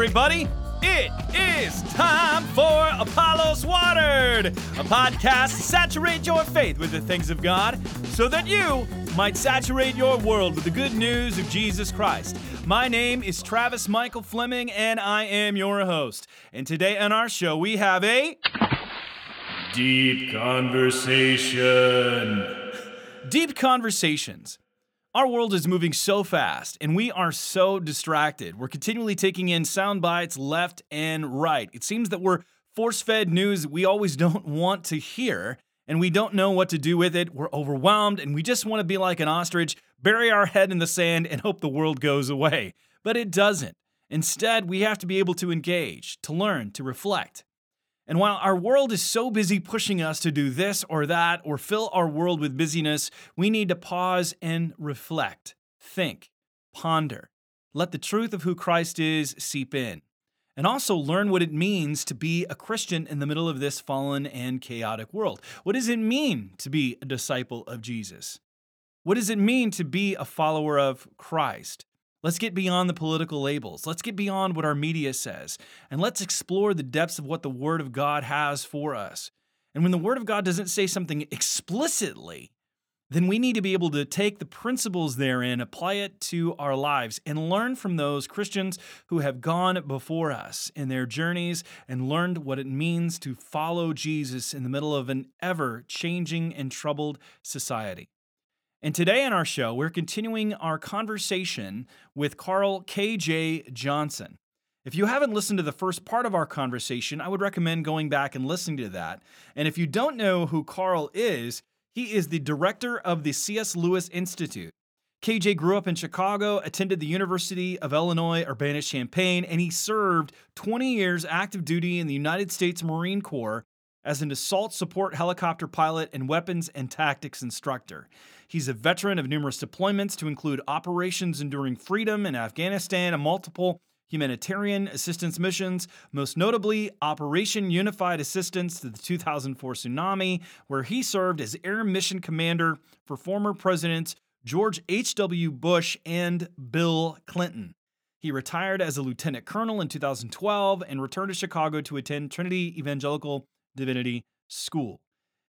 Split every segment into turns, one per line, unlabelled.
everybody. It is time for Apollos Watered, a podcast to saturate your faith with the things of God so that you might saturate your world with the good news of Jesus Christ. My name is Travis Michael Fleming, and I am your host. And today on our show, we have a deep conversation. Deep conversations. Our world is moving so fast and we are so distracted. We're continually taking in sound bites left and right. It seems that we're force fed news we always don't want to hear and we don't know what to do with it. We're overwhelmed and we just want to be like an ostrich, bury our head in the sand, and hope the world goes away. But it doesn't. Instead, we have to be able to engage, to learn, to reflect. And while our world is so busy pushing us to do this or that or fill our world with busyness, we need to pause and reflect, think, ponder. Let the truth of who Christ is seep in. And also learn what it means to be a Christian in the middle of this fallen and chaotic world. What does it mean to be a disciple of Jesus? What does it mean to be a follower of Christ? Let's get beyond the political labels. Let's get beyond what our media says. And let's explore the depths of what the Word of God has for us. And when the Word of God doesn't say something explicitly, then we need to be able to take the principles therein, apply it to our lives, and learn from those Christians who have gone before us in their journeys and learned what it means to follow Jesus in the middle of an ever changing and troubled society. And today on our show, we're continuing our conversation with Carl K.J. Johnson. If you haven't listened to the first part of our conversation, I would recommend going back and listening to that. And if you don't know who Carl is, he is the director of the C.S. Lewis Institute. KJ grew up in Chicago, attended the University of Illinois Urbana Champaign, and he served 20 years active duty in the United States Marine Corps as an assault support helicopter pilot and weapons and tactics instructor. He's a veteran of numerous deployments to include Operations Enduring Freedom in Afghanistan and multiple humanitarian assistance missions, most notably Operation Unified Assistance to the 2004 tsunami, where he served as Air Mission Commander for former Presidents George H.W. Bush and Bill Clinton. He retired as a lieutenant colonel in 2012 and returned to Chicago to attend Trinity Evangelical Divinity School.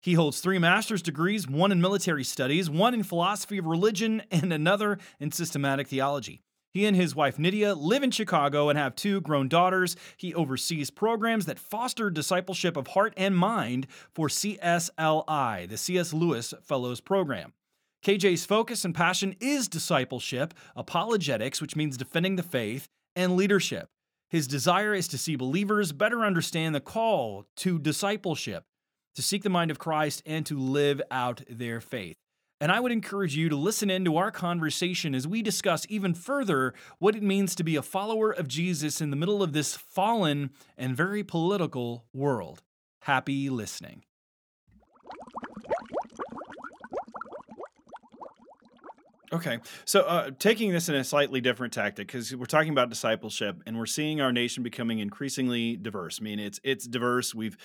He holds three master's degrees one in military studies, one in philosophy of religion, and another in systematic theology. He and his wife Nydia live in Chicago and have two grown daughters. He oversees programs that foster discipleship of heart and mind for CSLI, the C.S. Lewis Fellows Program. KJ's focus and passion is discipleship, apologetics, which means defending the faith, and leadership. His desire is to see believers better understand the call to discipleship, to seek the mind of Christ, and to live out their faith. And I would encourage you to listen in to our conversation as we discuss even further what it means to be a follower of Jesus in the middle of this fallen and very political world. Happy listening. Okay, so uh, taking this in a slightly different tactic because we're talking about discipleship and we're seeing our nation becoming increasingly diverse. I mean, it's it's diverse. We've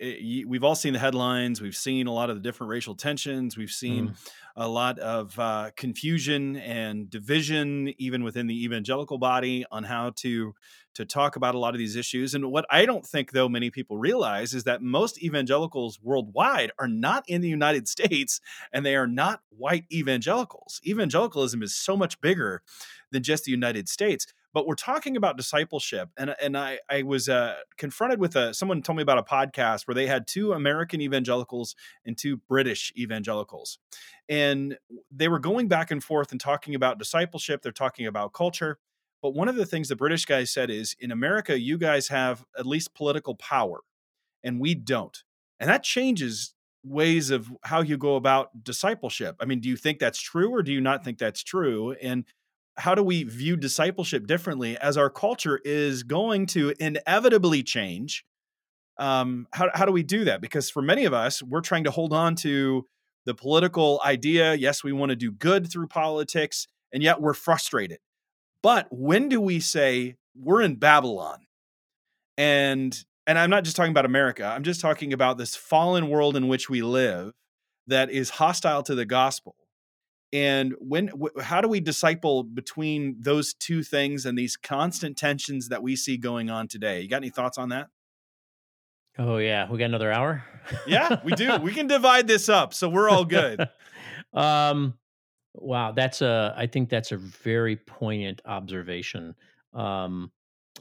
eh, we've all seen the headlines. We've seen a lot of the different racial tensions. We've seen mm. A lot of uh, confusion and division, even within the evangelical body, on how to to talk about a lot of these issues. And what I don't think, though, many people realize is that most evangelicals worldwide are not in the United States and they are not white evangelicals. Evangelicalism is so much bigger than just the United States. But we're talking about discipleship, and and I I was uh, confronted with a someone told me about a podcast where they had two American evangelicals and two British evangelicals, and they were going back and forth and talking about discipleship. They're talking about culture, but one of the things the British guys said is in America, you guys have at least political power, and we don't. And that changes ways of how you go about discipleship. I mean, do you think that's true or do you not think that's true? And how do we view discipleship differently as our culture is going to inevitably change? Um, how, how do we do that? Because for many of us, we're trying to hold on to the political idea. Yes, we want to do good through politics, and yet we're frustrated but when do we say we're in Babylon? And and I'm not just talking about America. I'm just talking about this fallen world in which we live that is hostile to the gospel. And when, wh- how do we disciple between those two things and these constant tensions that we see going on today? You got any thoughts on that?
Oh yeah, we got another hour.
yeah, we do. We can divide this up, so we're all good.
um, wow, that's a. I think that's a very poignant observation. Um,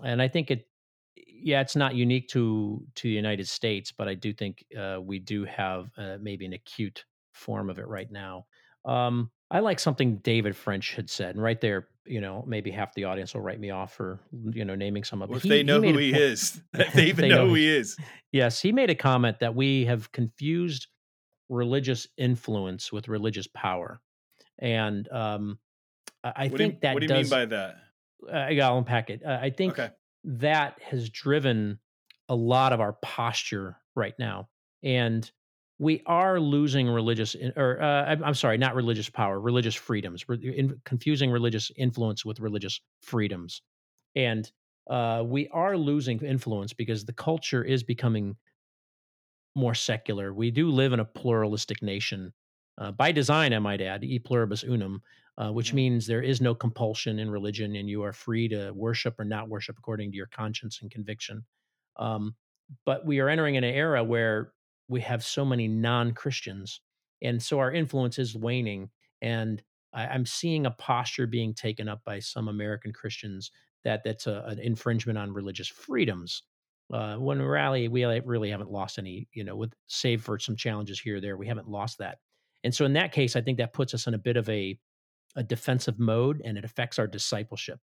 and I think it. Yeah, it's not unique to to the United States, but I do think uh, we do have uh, maybe an acute form of it right now. Um, I like something David French had said, and right there, you know, maybe half the audience will write me off for you know naming some of.
Well, if he, they know who he po- is, they even they know, who he is.
Yes, he made a comment that we have confused religious influence with religious power, and um, I
what
think
you,
that.
What do you
does,
mean by that?
Uh, I'll unpack it. Uh, I think okay. that has driven a lot of our posture right now, and we are losing religious or uh, I'm sorry, not religious power, religious freedoms. In, confusing religious influence with religious freedoms, and uh, we are losing influence because the culture is becoming more secular. We do live in a pluralistic nation uh, by design, I might add, e pluribus unum, uh, which mm-hmm. means there is no compulsion in religion, and you are free to worship or not worship according to your conscience and conviction. Um, but we are entering an era where we have so many non-Christians, and so our influence is waning. And I, am seeing a posture being taken up by some American Christians that that's a, an infringement on religious freedoms. Uh, when we rally, we really haven't lost any, you know, with save for some challenges here or there, we haven't lost that. And so in that case, I think that puts us in a bit of a a defensive mode, and it affects our discipleship.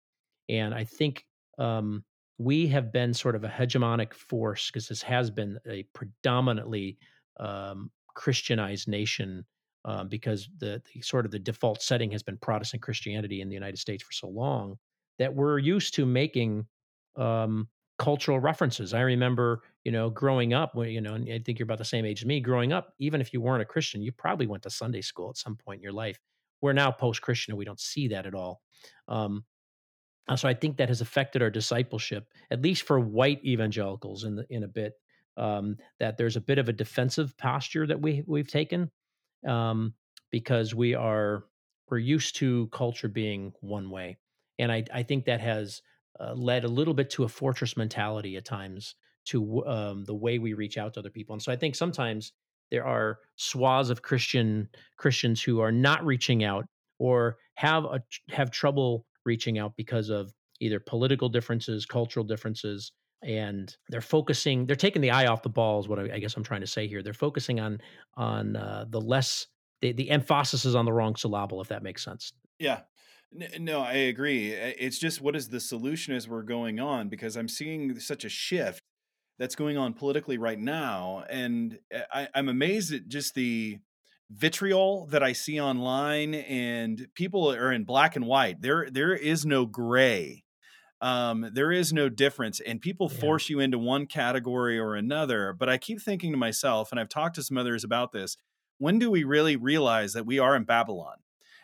And I think um, we have been sort of a hegemonic force because this has been a predominantly um, Christianized nation um, because the, the, sort of the default setting has been Protestant Christianity in the United States for so long that we're used to making um, cultural references. I remember, you know, growing up, when you know, and I think you're about the same age as me. Growing up, even if you weren't a Christian, you probably went to Sunday school at some point in your life. We're now post-Christian, and we don't see that at all. Um, uh, so I think that has affected our discipleship, at least for white evangelicals in the, in a bit. Um, that there's a bit of a defensive posture that we we've taken um, because we are we're used to culture being one way, and I I think that has uh, led a little bit to a fortress mentality at times to um, the way we reach out to other people. And so I think sometimes there are swaths of Christian Christians who are not reaching out or have a, have trouble reaching out because of either political differences, cultural differences, and they're focusing. They're taking the eye off the ball. Is what I, I guess I'm trying to say here. They're focusing on on uh, the less the, the emphasis is on the wrong syllable, if that makes sense.
Yeah. No, I agree. It's just what is the solution as we're going on because I'm seeing such a shift that's going on politically right now, and eh, I, I'm amazed at just the vitriol that I see online, and people are in black and white. There, there is no gray. Um, there is no difference, and people yeah. force you into one category or another. But I keep thinking to myself, and I've talked to some others about this: when do we really realize that we are in Babylon?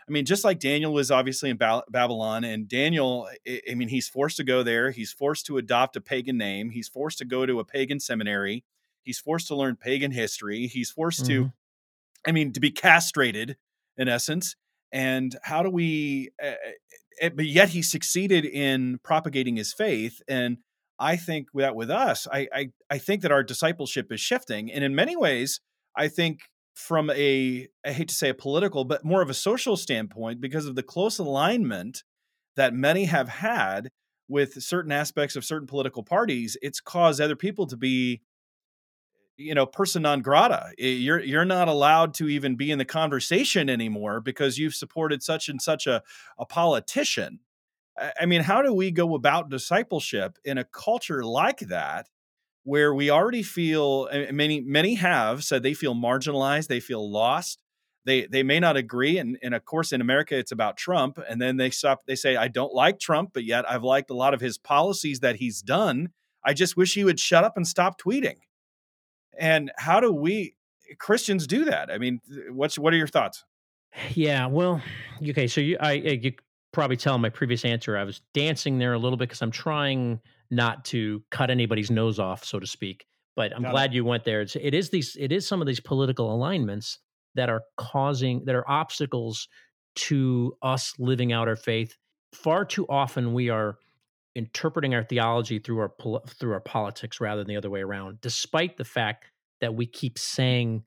I mean, just like Daniel was obviously in ba- Babylon, and Daniel, I mean, he's forced to go there. He's forced to adopt a pagan name. He's forced to go to a pagan seminary. He's forced to learn pagan history. He's forced mm-hmm. to I mean, to be castrated in essence. And how do we, uh, but yet he succeeded in propagating his faith. And I think that with us, I, I, I think that our discipleship is shifting. And in many ways, I think from a, I hate to say a political, but more of a social standpoint, because of the close alignment that many have had with certain aspects of certain political parties, it's caused other people to be you know persona non grata. You're you're not allowed to even be in the conversation anymore because you've supported such and such a, a politician. I mean how do we go about discipleship in a culture like that where we already feel many many have said they feel marginalized they feel lost they they may not agree and, and of course in america it's about trump and then they stop they say i don't like trump but yet i've liked a lot of his policies that he's done. I just wish he would shut up and stop tweeting and how do we Christians do that? I mean, what's what are your thoughts?
Yeah, well, okay, so you I eh, you probably tell my previous answer I was dancing there a little bit because I'm trying not to cut anybody's nose off, so to speak. But I'm Got glad it. you went there. It's, it is these it is some of these political alignments that are causing that are obstacles to us living out our faith. Far too often we are interpreting our theology through our through our politics rather than the other way around, despite the fact that we keep saying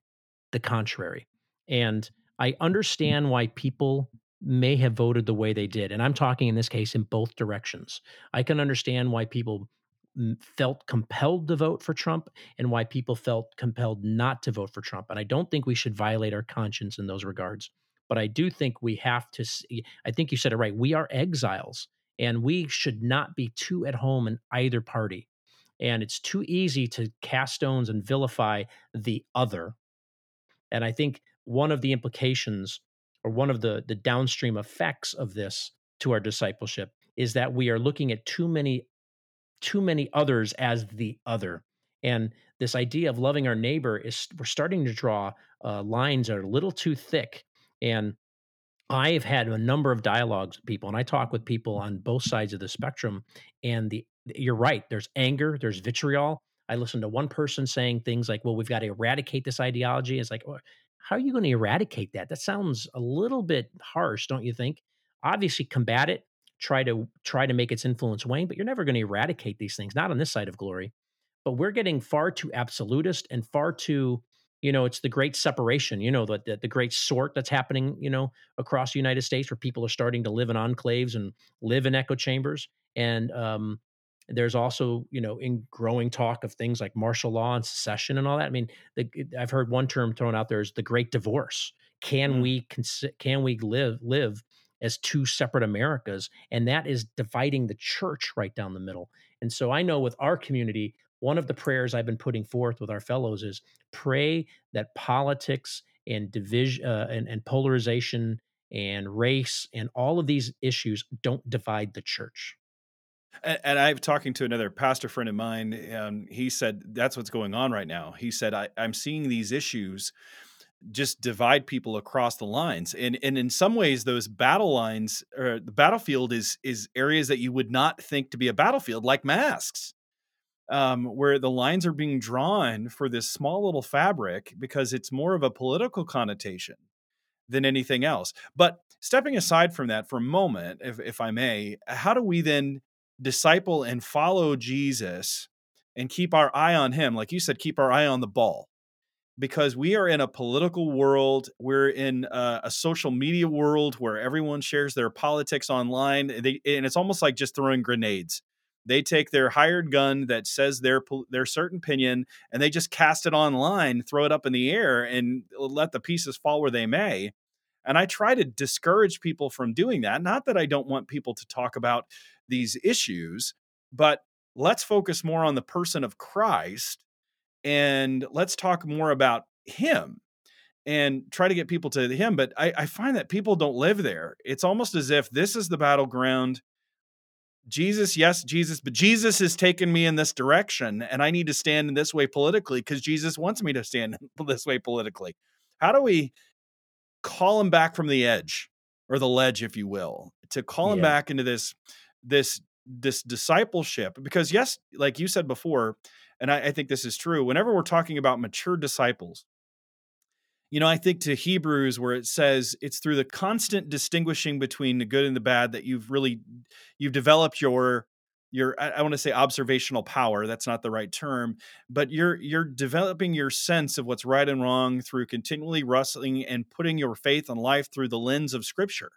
the contrary. And I mm. understand why people may have voted the way they did. And I'm talking in this case in both directions. I can understand why people felt compelled to vote for Trump and why people felt compelled not to vote for Trump. And I don't think we should violate our conscience in those regards. But I do think we have to see, I think you said it right. We are exiles and we should not be too at home in either party. And it's too easy to cast stones and vilify the other. And I think one of the implications or one of the, the downstream effects of this to our discipleship is that we are looking at too many too many others as the other and this idea of loving our neighbor is we're starting to draw uh, lines that are a little too thick and i've had a number of dialogues with people and i talk with people on both sides of the spectrum and the you're right there's anger there's vitriol i listened to one person saying things like well we've got to eradicate this ideology it's like well, how are you going to eradicate that? That sounds a little bit harsh, don't you think? Obviously, combat it, try to try to make its influence wane, but you're never going to eradicate these things, not on this side of glory. But we're getting far too absolutist and far too, you know, it's the great separation, you know, the, the, the great sort that's happening, you know, across the United States where people are starting to live in enclaves and live in echo chambers. And um, there's also, you know, in growing talk of things like martial law and secession and all that. I mean, the, I've heard one term thrown out there is the Great Divorce. Can mm. we cons- can we live live as two separate Americas? And that is dividing the church right down the middle. And so I know with our community, one of the prayers I've been putting forth with our fellows is pray that politics and division uh, and, and polarization and race and all of these issues don't divide the church.
And, and I'm talking to another pastor friend of mine, and he said that's what's going on right now. He said I, I'm seeing these issues just divide people across the lines and and in some ways those battle lines or the battlefield is is areas that you would not think to be a battlefield like masks um, where the lines are being drawn for this small little fabric because it's more of a political connotation than anything else but stepping aside from that for a moment if, if i may how do we then disciple and follow Jesus and keep our eye on him. Like you said, keep our eye on the ball because we are in a political world. We're in a, a social media world where everyone shares their politics online. They, and it's almost like just throwing grenades. They take their hired gun that says their their certain opinion and they just cast it online, throw it up in the air, and let the pieces fall where they may. And I try to discourage people from doing that. Not that I don't want people to talk about these issues, but let's focus more on the person of Christ and let's talk more about him and try to get people to him. But I, I, find that people don't live there. It's almost as if this is the battleground. Jesus, yes, Jesus, but Jesus has taken me in this direction, and I need to stand in this way politically because Jesus wants me to stand this way politically. How do we call him back from the edge or the ledge, if you will, to call him back into this this this discipleship because yes like you said before and I, I, think this is true whenever we're talking about mature disciples you know i think to hebrews where it says it's through the constant distinguishing between the good and the bad that you've really you've developed your your i, I want to say observational power that's not the right term but you're you're developing your sense of what's right and wrong through continually wrestling and putting your faith and life through the lens of scripture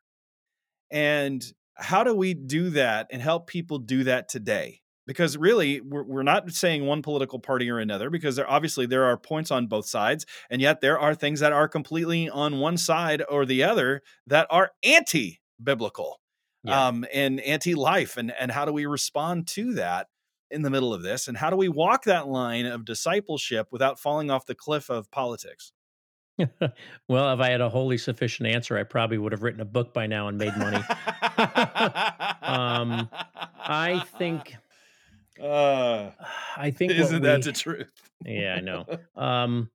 and how do we do that and help people do that today? Because really, we're, we're not saying one political party or another, because there, obviously there are points on both sides, and yet there are things that are completely on one side or the other that are anti biblical yeah. um, and anti life. And, and how do we respond to that? in the middle of this and how do we walk that line of discipleship without falling off the cliff of politics
well, if I had a wholly sufficient answer, I probably would have written a book by now and made money. um, I think. Uh, I think.
Isn't that the truth?
yeah, I know. Um,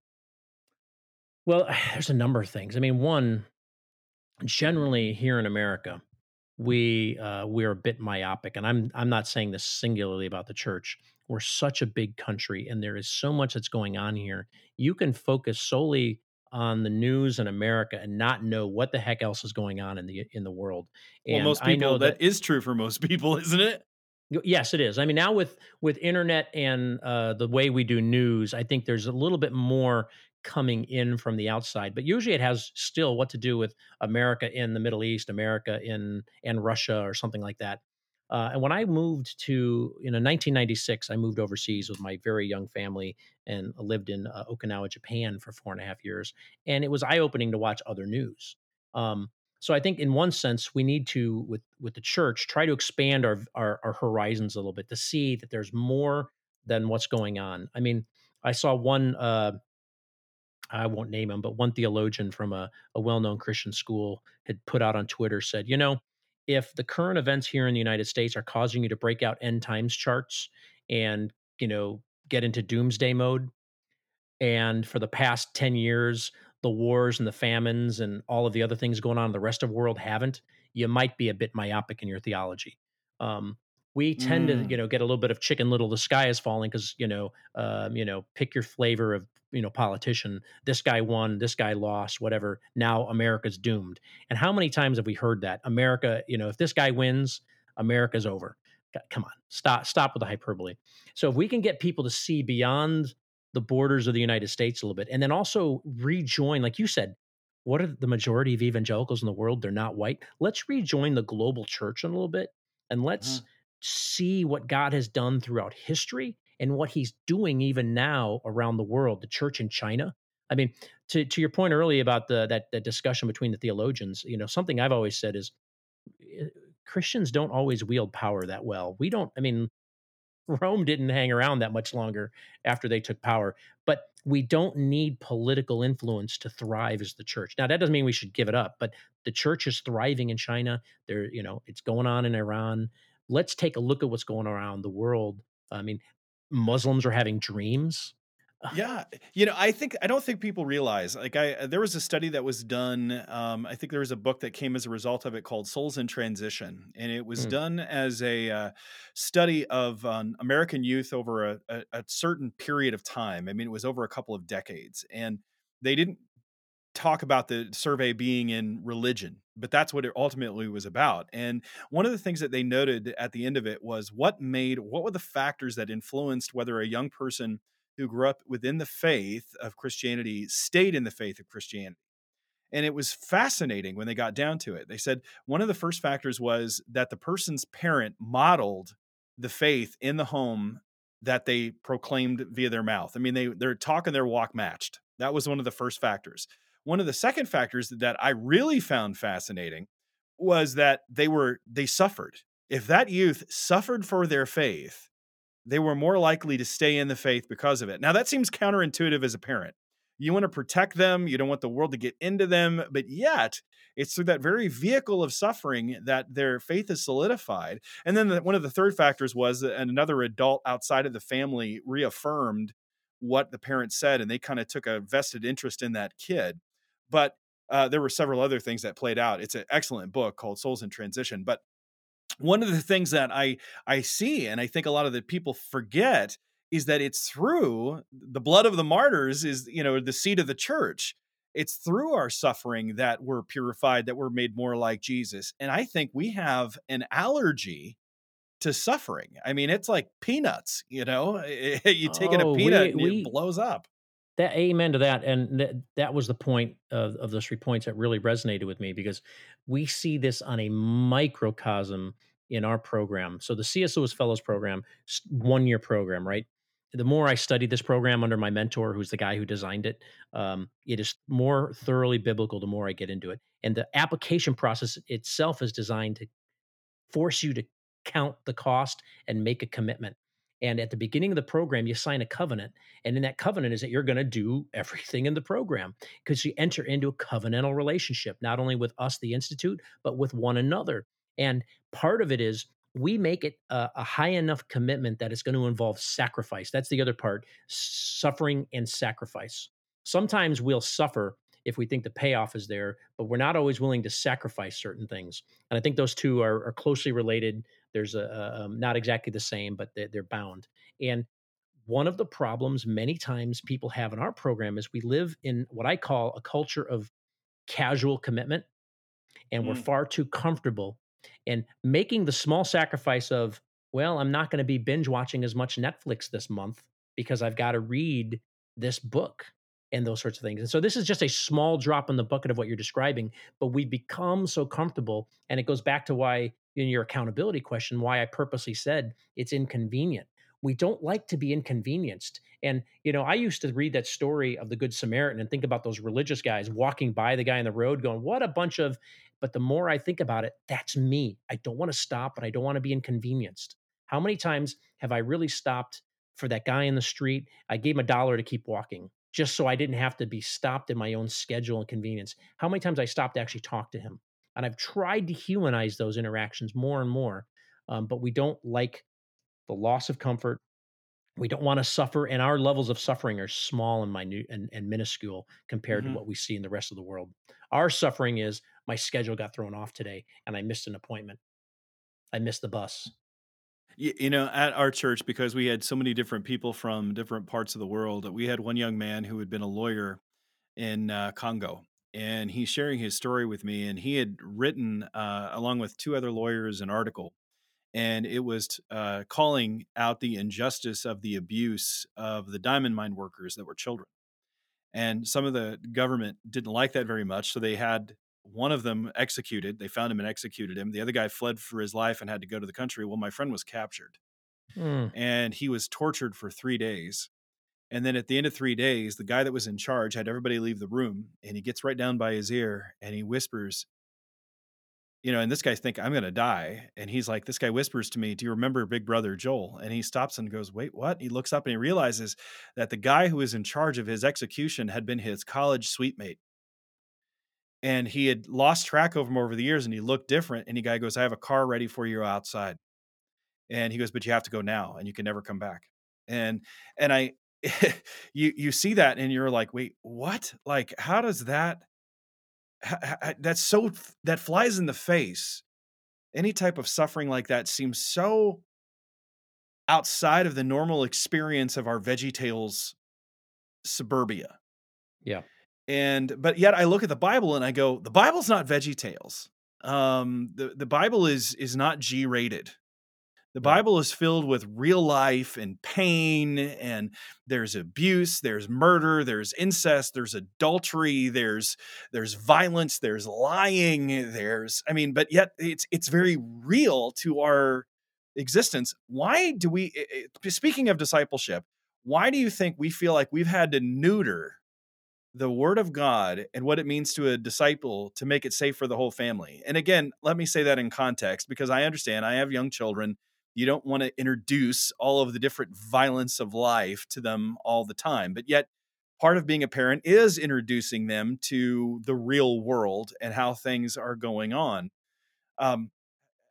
well, there's a number of things. I mean, one, generally here in America, we uh, we're a bit myopic, and I'm I'm not saying this singularly about the church. We're such a big country, and there is so much that's going on here. You can focus solely on the news in America and not know what the heck else is going on in the in the world.
And well, most people, I know that, that is true for most people, isn't it?
Yes, it is. I mean, now with with internet and uh, the way we do news, I think there's a little bit more coming in from the outside. But usually, it has still what to do with America in the Middle East, America in and Russia, or something like that. Uh, and when I moved to, you know, 1996, I moved overseas with my very young family and lived in uh, Okinawa, Japan for four and a half years. And it was eye opening to watch other news. Um, so I think in one sense, we need to, with, with the church, try to expand our, our, our horizons a little bit to see that there's more than what's going on. I mean, I saw one, uh, I won't name him, but one theologian from a, a well known Christian school had put out on Twitter said, you know, if the current events here in the United States are causing you to break out end times charts and, you know, get into doomsday mode, and for the past 10 years, the wars and the famines and all of the other things going on in the rest of the world haven't, you might be a bit myopic in your theology. Um, we tend mm. to, you know, get a little bit of chicken little, the sky is falling because, you know, um, you know, pick your flavor of you know politician this guy won this guy lost whatever now america's doomed and how many times have we heard that america you know if this guy wins america's over come on stop stop with the hyperbole so if we can get people to see beyond the borders of the united states a little bit and then also rejoin like you said what are the majority of evangelicals in the world they're not white let's rejoin the global church in a little bit and let's uh-huh. see what god has done throughout history and what he's doing even now around the world, the church in China. I mean, to to your point earlier about the that that discussion between the theologians, you know, something I've always said is eh, Christians don't always wield power that well. We don't. I mean, Rome didn't hang around that much longer after they took power, but we don't need political influence to thrive as the church. Now that doesn't mean we should give it up, but the church is thriving in China. There, you know, it's going on in Iran. Let's take a look at what's going around the world. I mean, Muslims are having dreams.
Yeah, you know, I think I don't think people realize. Like, I there was a study that was done. Um, I think there was a book that came as a result of it called "Souls in Transition," and it was mm. done as a uh, study of um, American youth over a, a, a certain period of time. I mean, it was over a couple of decades, and they didn't talk about the survey being in religion, but that's what it ultimately was about. And one of the things that they noted at the end of it was what made, what were the factors that influenced whether a young person who grew up within the faith of Christianity stayed in the faith of Christianity. And it was fascinating when they got down to it. They said one of the first factors was that the person's parent modeled the faith in the home that they proclaimed via their mouth. I mean, they their talk and their walk matched. That was one of the first factors. One of the second factors that I really found fascinating was that they were they suffered. If that youth suffered for their faith, they were more likely to stay in the faith because of it. Now that seems counterintuitive as a parent. You want to protect them, you don't want the world to get into them, but yet it's through that very vehicle of suffering that their faith is solidified. And then the, one of the third factors was that another adult outside of the family reaffirmed what the parents said and they kind of took a vested interest in that kid. But uh, there were several other things that played out. It's an excellent book called Souls in Transition. But one of the things that I I see, and I think a lot of the people forget, is that it's through the blood of the martyrs is you know the seed of the church. It's through our suffering that we're purified, that we're made more like Jesus. And I think we have an allergy to suffering. I mean, it's like peanuts, you know. you take oh, in a oh, peanut we, and we, it blows up
that amen to that and that, that was the point of, of those three points that really resonated with me because we see this on a microcosm in our program so the cs lewis fellows program one year program right the more i studied this program under my mentor who's the guy who designed it um, it is more thoroughly biblical the more i get into it and the application process itself is designed to force you to count the cost and make a commitment and at the beginning of the program, you sign a covenant. And in that covenant is that you're going to do everything in the program because you enter into a covenantal relationship, not only with us, the Institute, but with one another. And part of it is we make it a, a high enough commitment that it's going to involve sacrifice. That's the other part suffering and sacrifice. Sometimes we'll suffer if we think the payoff is there, but we're not always willing to sacrifice certain things. And I think those two are, are closely related. There's a, a um, not exactly the same, but they're, they're bound. And one of the problems many times people have in our program is we live in what I call a culture of casual commitment and mm. we're far too comfortable and making the small sacrifice of well i'm not going to be binge watching as much netflix this month because i've got to read this book and those sorts of things and so this is just a small drop in the bucket of what you're describing but we become so comfortable and it goes back to why in your accountability question why i purposely said it's inconvenient we don't like to be inconvenienced and you know i used to read that story of the good samaritan and think about those religious guys walking by the guy in the road going what a bunch of but the more I think about it, that's me. I don't want to stop and I don't want to be inconvenienced. How many times have I really stopped for that guy in the street? I gave him a dollar to keep walking just so I didn't have to be stopped in my own schedule and convenience. How many times I stopped to actually talk to him? And I've tried to humanize those interactions more and more, um, but we don't like the loss of comfort. We don't want to suffer, and our levels of suffering are small and minute and, and minuscule compared mm-hmm. to what we see in the rest of the world. Our suffering is my schedule got thrown off today and I missed an appointment. I missed the bus.
You know, at our church, because we had so many different people from different parts of the world, we had one young man who had been a lawyer in uh, Congo. And he's sharing his story with me. And he had written, uh, along with two other lawyers, an article. And it was uh, calling out the injustice of the abuse of the diamond mine workers that were children. And some of the government didn't like that very much. So they had one of them executed. They found him and executed him. The other guy fled for his life and had to go to the country. Well, my friend was captured mm. and he was tortured for three days. And then at the end of three days, the guy that was in charge had everybody leave the room and he gets right down by his ear and he whispers, you know, and this guy's think I'm going to die. And he's like, this guy whispers to me, do you remember big brother Joel? And he stops and goes, wait, what? He looks up and he realizes that the guy who was in charge of his execution had been his college suite mate and he had lost track of him over the years and he looked different and the guy goes i have a car ready for you outside and he goes but you have to go now and you can never come back and and i you you see that and you're like wait what like how does that that's so that flies in the face any type of suffering like that seems so outside of the normal experience of our veggie tales suburbia
yeah
and but yet I look at the Bible and I go, the Bible's not Veggie Tales. Um, the the Bible is is not G rated. The Bible is filled with real life and pain, and there's abuse, there's murder, there's incest, there's adultery, there's there's violence, there's lying, there's I mean, but yet it's it's very real to our existence. Why do we? Eh, eh, speaking of discipleship, why do you think we feel like we've had to neuter the word of God and what it means to a disciple to make it safe for the whole family. And again, let me say that in context because I understand I have young children. You don't want to introduce all of the different violence of life to them all the time. But yet, part of being a parent is introducing them to the real world and how things are going on. Um,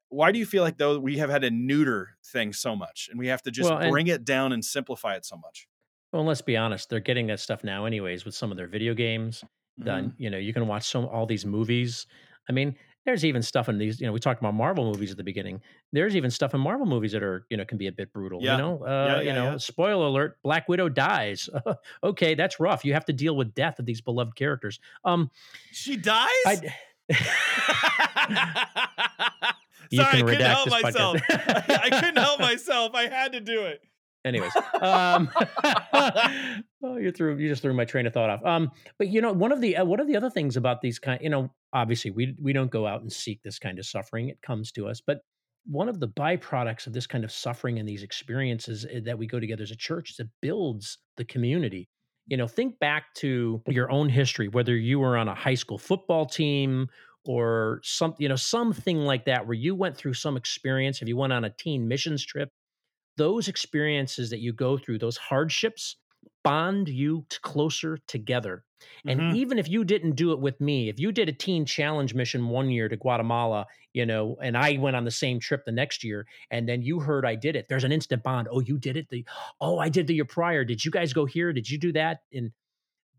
why do you feel like though we have had to neuter things so much and we have to just well, bring it down and simplify it so much?
Well, let's be honest, they're getting that stuff now anyways with some of their video games. Done, mm-hmm. you know, you can watch some all these movies. I mean, there's even stuff in these, you know, we talked about Marvel movies at the beginning. There's even stuff in Marvel movies that are, you know, can be a bit brutal. Yeah. You know, uh, yeah, yeah, you know, spoiler alert: Black Widow dies. okay, that's rough. You have to deal with death of these beloved characters. Um,
she dies.
Sorry, I couldn't help
myself. I couldn't help myself. I had to do it.
Anyways, um, oh, you threw you just threw my train of thought off. Um, but you know, one of the uh, one of the other things about these kind, you know, obviously we we don't go out and seek this kind of suffering; it comes to us. But one of the byproducts of this kind of suffering and these experiences eh, that we go together as a church is it builds the community. You know, think back to your own history, whether you were on a high school football team or some, you know, something like that, where you went through some experience. If you went on a teen missions trip, those experiences that you go through, those hardships, bond you closer together. And mm-hmm. even if you didn't do it with me, if you did a teen challenge mission one year to Guatemala, you know, and I went on the same trip the next year, and then you heard I did it, there's an instant bond. Oh, you did it. The oh, I did the year prior. Did you guys go here? Did you do that? And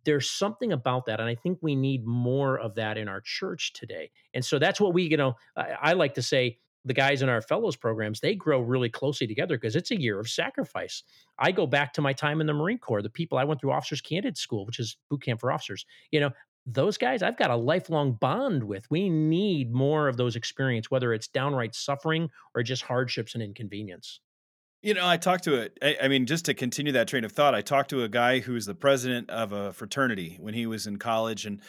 there's something about that, and I think we need more of that in our church today. And so that's what we, you know, I, I like to say the guys in our fellows programs, they grow really closely together because it's a year of sacrifice. I go back to my time in the Marine Corps, the people I went through officers candidate school, which is boot camp for officers. You know, those guys I've got a lifelong bond with. We need more of those experience, whether it's downright suffering or just hardships and inconvenience.
You know, I talked to it. I, I, mean, just to continue that train of thought, I talked to a guy who's the president of a fraternity when he was in college, and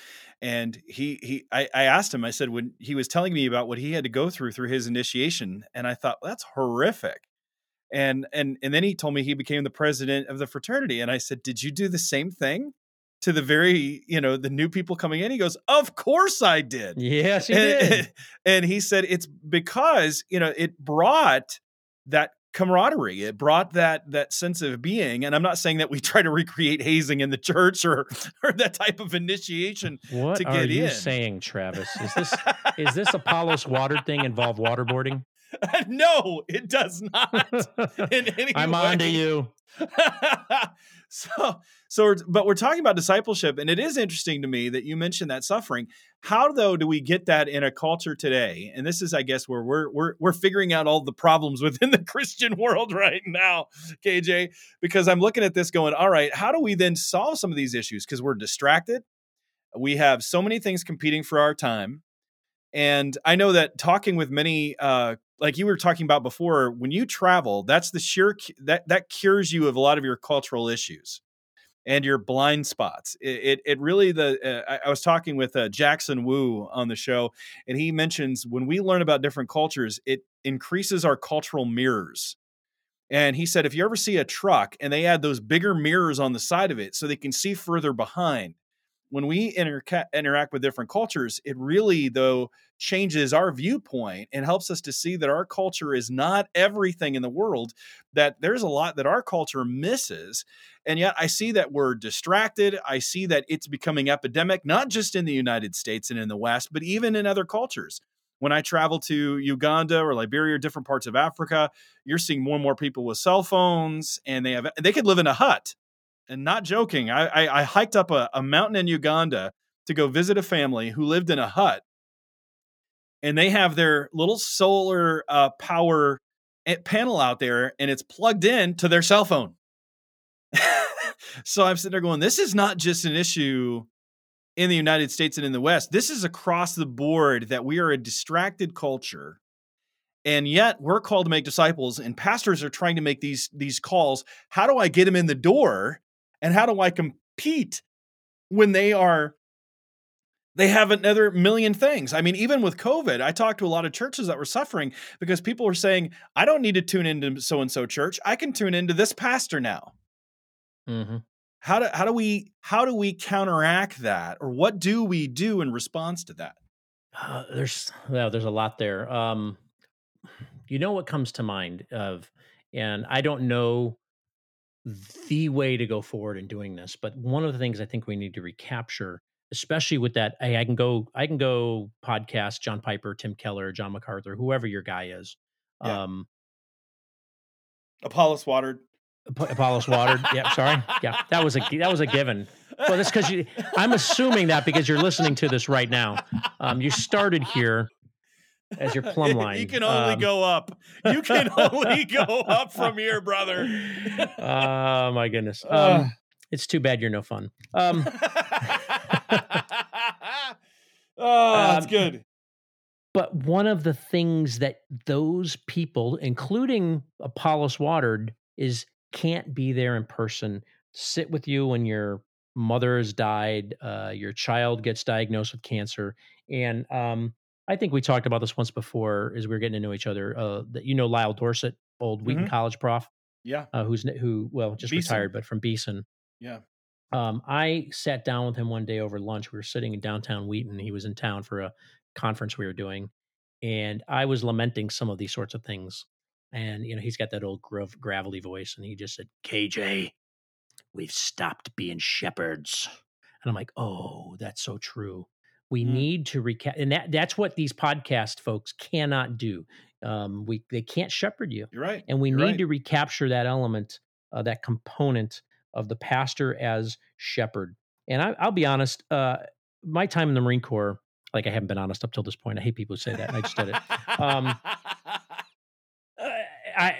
and he he I, I asked him. I said when he was telling me about what he had to go through through his initiation, and I thought well, that's horrific. And and and then he told me he became the president of the fraternity, and I said, did you do the same thing? to the very you know the new people coming in he goes of course i did
yes he
and,
did
and he said it's because you know it brought that camaraderie. It brought that that sense of being. And I'm not saying that we try to recreate hazing in the church or or that type of initiation
what
to get
are you
in.
saying, Travis? Is this is this Apollos Watered thing involve waterboarding?
no, it does not.
In any I'm way. on to you.
so so we're, but we're talking about discipleship and it is interesting to me that you mentioned that suffering how though do we get that in a culture today and this is i guess where we're we're, we're figuring out all the problems within the christian world right now kj because i'm looking at this going all right how do we then solve some of these issues because we're distracted we have so many things competing for our time and i know that talking with many uh, like you were talking about before when you travel that's the sheer that that cures you of a lot of your cultural issues and your blind spots. It it, it really the uh, I, I, was talking with uh, jackson wu on the show and he mentions when we learn about different cultures it increases our cultural mirrors. And he said if you ever see a truck and they add those bigger mirrors on the side of it so they can see further behind when we interca- interact with different cultures, it really, though, changes our viewpoint and helps us to see that our culture is not everything in the world, that there's a lot that our culture misses. And yet I see that we're distracted. I see that it's becoming epidemic, not just in the United States and in the West, but even in other cultures. When I travel to Uganda or Liberia or different parts of Africa, you're seeing more and more people with cell phones and they have they could live in a hut and not joking. I, I, I hiked up a, a mountain in Uganda to go visit a family who lived in a hut, and they have their little solar uh, power eh, panel out there, and it's plugged in to their cell phone. so I'm sitting there going, this is not just an issue in the United States and in the West. This is across the board that we are a distracted culture. And yet we're called to make disciples, and pastors are trying to make these, these calls. How do I get them in the door? And how do I compete when they are they have another million things. I mean, even with COVID, I talked to a lot of churches that were suffering because people were saying, I don't need to tune into so and so church. I can tune into this pastor now. Mm-hmm. How do how do we how do we counteract that, or what do we do in response to that?
Uh, there's well, there's a lot there. Um, you know what comes to mind of, and I don't know the way to go forward in doing this. But one of the things I think we need to recapture, especially with that, hey, I can go, I can go podcast John Piper, Tim Keller, John MacArthur, whoever your guy is. Yeah. Um,
Apollos Watered.
Apollos Watered. yeah, sorry. Yeah, that was a that was a given. Well, that's because you. I'm assuming that because you're listening to this right now. Um, you started here as your plumb line.
you can only um, go up. You can only go up from here, brother.
oh my goodness. Um, it's too bad you're no fun. Um,
oh, that's um, good.
But one of the things that those people, including Apollos Watered, is can't be there in person. Sit with you when your mother has died, uh, your child gets diagnosed with cancer, and um, I think we talked about this once before as we were getting to know each other. Uh, that you know Lyle Dorsett, old Wheaton mm-hmm. College prof.
Yeah.
Uh, who's who? Well, just Beeson. retired, but from Beeson.
Yeah.
Um, I sat down with him one day over lunch. We were sitting in downtown Wheaton. He was in town for a conference we were doing, and I was lamenting some of these sorts of things. And you know, he's got that old grav- gravelly voice, and he just said, "KJ, we've stopped being shepherds." And I'm like, "Oh, that's so true." We mm. need to recap, and that that's what these podcast folks cannot do. Um, we they can't shepherd you.
You're right.
And we
You're
need
right.
to recapture that element, uh, that component of the pastor as shepherd. And I, will be honest, uh, my time in the Marine Corps, like I haven't been honest up till this point. I hate people who say that. I just did it. Um, I,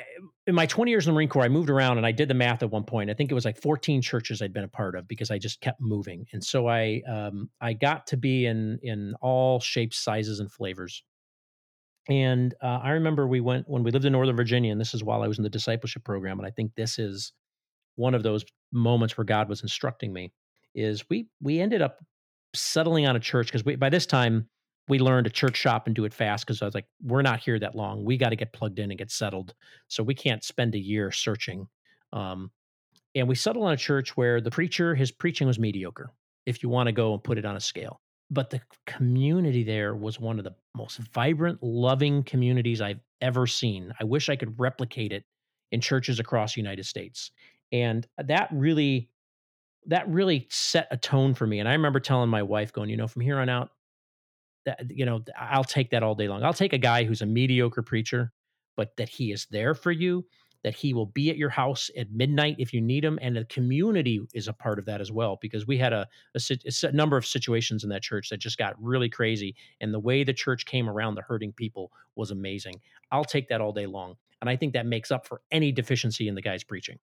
in my 20 years in the Marine Corps, I moved around and I did the math at one point. I think it was like 14 churches I'd been a part of because I just kept moving. And so I, um, I got to be in, in all shapes, sizes, and flavors. And uh, I remember we went when we lived in Northern Virginia, and this is while I was in the discipleship program. And I think this is one of those moments where God was instructing me. Is we we ended up settling on a church because by this time we learned to church shop and do it fast because I was like, we're not here that long. We got to get plugged in and get settled. So we can't spend a year searching. Um, and we settled on a church where the preacher, his preaching was mediocre, if you want to go and put it on a scale but the community there was one of the most vibrant, loving communities I've ever seen. I wish I could replicate it in churches across the United States. And that really that really set a tone for me. And I remember telling my wife going, you know, from here on out that you know, I'll take that all day long. I'll take a guy who's a mediocre preacher, but that he is there for you that he will be at your house at midnight if you need him and the community is a part of that as well because we had a, a, a, number of situations in that church that just got really crazy and the way the church came around the hurting people was amazing. I'll take that all day long and i think that makes up for any deficiency in the guy's preaching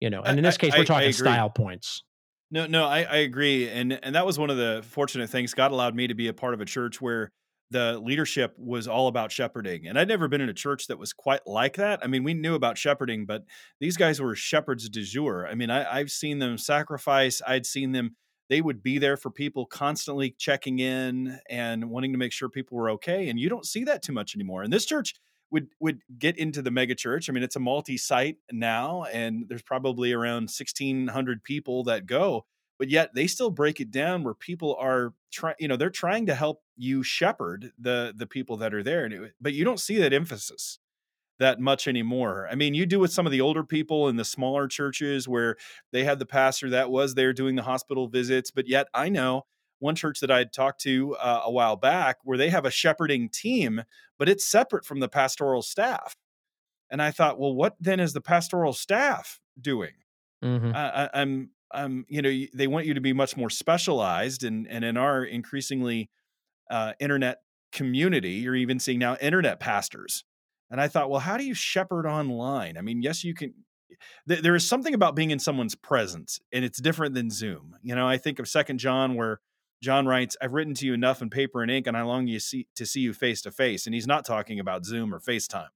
you know and in this case I, we're talking style points
no no I, I agree and and that was one of the fortunate things god allowed me to be a part of a church where the leadership was all about shepherding. And I'd never been in a church that was quite like that. I mean, we knew about shepherding, but these guys were shepherds de jour. I mean, I, have seen them sacrifice, I'd seen them, they would be there for people, constantly checking in and wanting to make sure people were okay. And you don't see that too much anymore. And this church, would would get into the mega church. I mean, it's a multi-site now, and there's probably around 1,600 people that go but yet they still break it down where people are trying you know they're trying to help you shepherd the the people that are there but you don't see that emphasis that much anymore i mean you do with some of the older people in the smaller churches where they had the pastor that was there doing the hospital visits but yet i know one church that i had talked to uh, a while back where they have a shepherding team but it's separate from the pastoral staff and i thought well what then is the pastoral staff doing mm-hmm. I, i'm um, you know, they want you to be much more specialized, and and in our increasingly uh, internet community, you're even seeing now internet pastors. And I thought, well, how do you shepherd online? I mean, yes, you can. Th- there is something about being in someone's presence, and it's different than Zoom. You know, I think of Second John, where John writes, "I've written to you enough in paper and ink, and I long you see to see you face to face." And he's not talking about Zoom or FaceTime.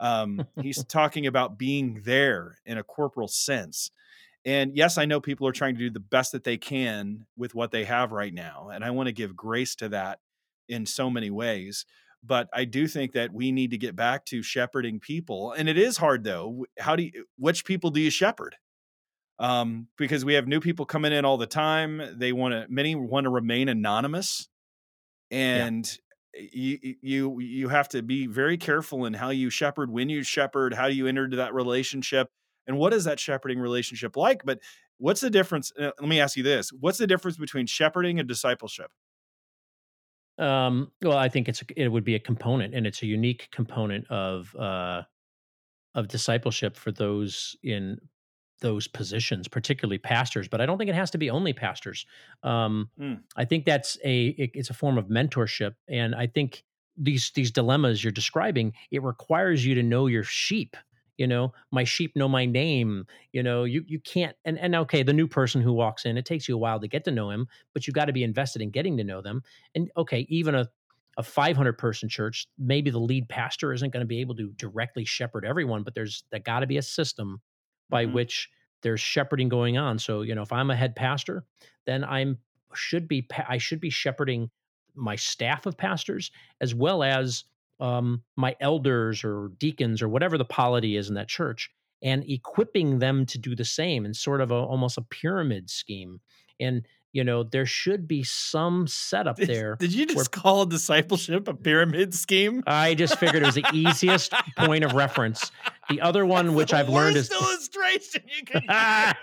Um, he's talking about being there in a corporal sense. And yes, I know people are trying to do the best that they can with what they have right now. And I want to give grace to that in so many ways. But I do think that we need to get back to shepherding people. And it is hard though. How do you, which people do you shepherd? Um, because we have new people coming in all the time. They want to, many want to remain anonymous. And yeah. you, you, you have to be very careful in how you shepherd, when you shepherd, how you enter into that relationship and what is that shepherding relationship like but what's the difference uh, let me ask you this what's the difference between shepherding and discipleship
um, well i think it's it would be a component and it's a unique component of uh of discipleship for those in those positions particularly pastors but i don't think it has to be only pastors. Um mm. i think that's a it, it's a form of mentorship and i think these these dilemmas you're describing it requires you to know your sheep you know? My sheep know my name you know? You you can't and and okay the new person who walks in it takes you a while to get to know him but you've got to be invested in getting to know them and okay even a a 500 person church maybe the lead pastor isn't going to be able to directly shepherd everyone but there's that got to be a system by mm-hmm. which there's shepherding going on so you know if i'm a head pastor then i'm should be i should be shepherding my staff of pastors as well as um, my elders or deacons or whatever the polity is in that church and equipping them to do the same in sort of a, almost a pyramid scheme. And you know there should be some setup there.
Did you just call discipleship a pyramid scheme?
I just figured it was the easiest point of reference. The other one, That's which I've learned, is
illustration you can.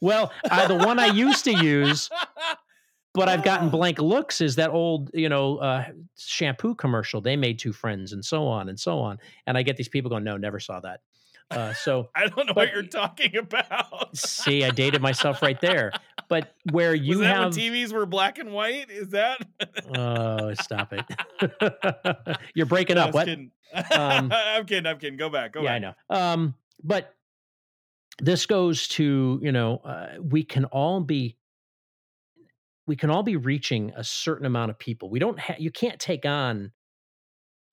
well, uh, the one I used to use but I've gotten blank looks is that old, you know, uh, shampoo commercial. They made two friends and so on and so on. And I get these people going, no, never saw that. Uh, so
I don't know but, what you're talking about.
see, I dated myself right there. But where you have
TVs were black and white, is that?
oh, stop it! you're breaking up. What?
Kidding. Um, I'm kidding. I'm kidding. Go back. Go
yeah,
back.
I know. Um, but this goes to you know uh, we can all be we can all be reaching a certain amount of people. We don't have you can't take on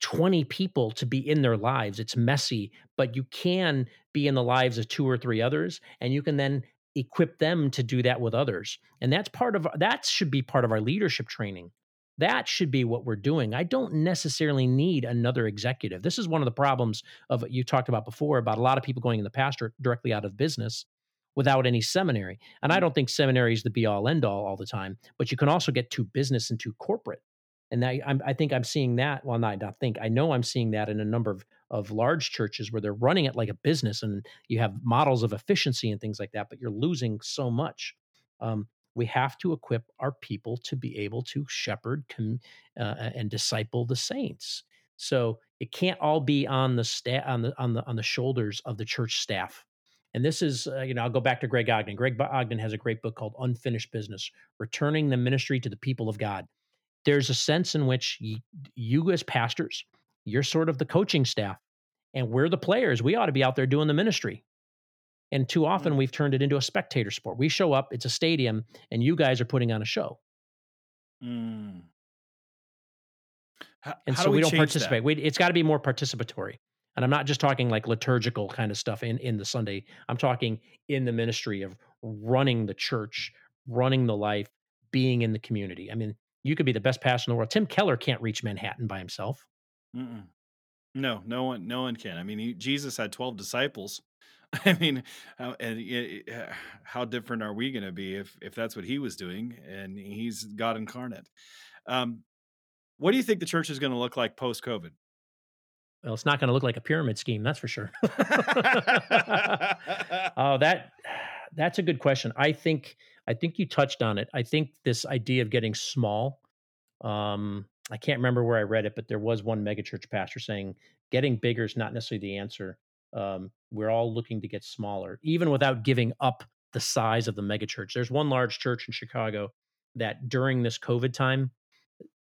20 people to be in their lives. It's messy, but you can be in the lives of two or three others and you can then equip them to do that with others. And that's part of that should be part of our leadership training. That should be what we're doing. I don't necessarily need another executive. This is one of the problems of you talked about before about a lot of people going in the pastor directly out of business without any seminary. And I mm. don't think seminary is the be all end all all the time, but you can also get to business and to corporate. And I, I'm, I think I'm seeing that. Well, not, not think. I know I'm seeing that in a number of of large churches where they're running it like a business, and you have models of efficiency and things like that. But you're losing so much. Um, we have to equip our people to be able to shepherd com, uh, and disciple the saints. So it can't all be on the sta- on the on the on the shoulders of the church staff. And this is, uh, you know, I'll go back to Greg Ogden. Greg Ogden has a great book called Unfinished Business: Returning the Ministry to the People of God. There's a sense in which you, you as pastors, you're sort of the coaching staff, and we're the players. We ought to be out there doing the ministry. And too often mm. we've turned it into a spectator sport. We show up, it's a stadium, and you guys are putting on a show.
Mm.
How, and so we, we don't participate. We, it's got to be more participatory. And I'm not just talking like liturgical kind of stuff in, in the Sunday. I'm talking in the ministry of running the church, running the life, being in the community. I mean, you could be the best pastor in the world. Tim Keller can't reach Manhattan by himself.
Mm-mm. No, no one, no one can. I mean, he, Jesus had twelve disciples. I mean, how, and how different are we going to be if if that's what he was doing and he's God incarnate? Um, what do you think the church is going to look like post COVID?
Well, it's not going to look like a pyramid scheme, that's for sure. oh, that that's a good question. I think I think you touched on it. I think this idea of getting small. Um, I can't remember where I read it, but there was one megachurch pastor saying getting bigger is not necessarily the answer. Um, we're all looking to get smaller, even without giving up the size of the megachurch. There's one large church in Chicago that during this COVID time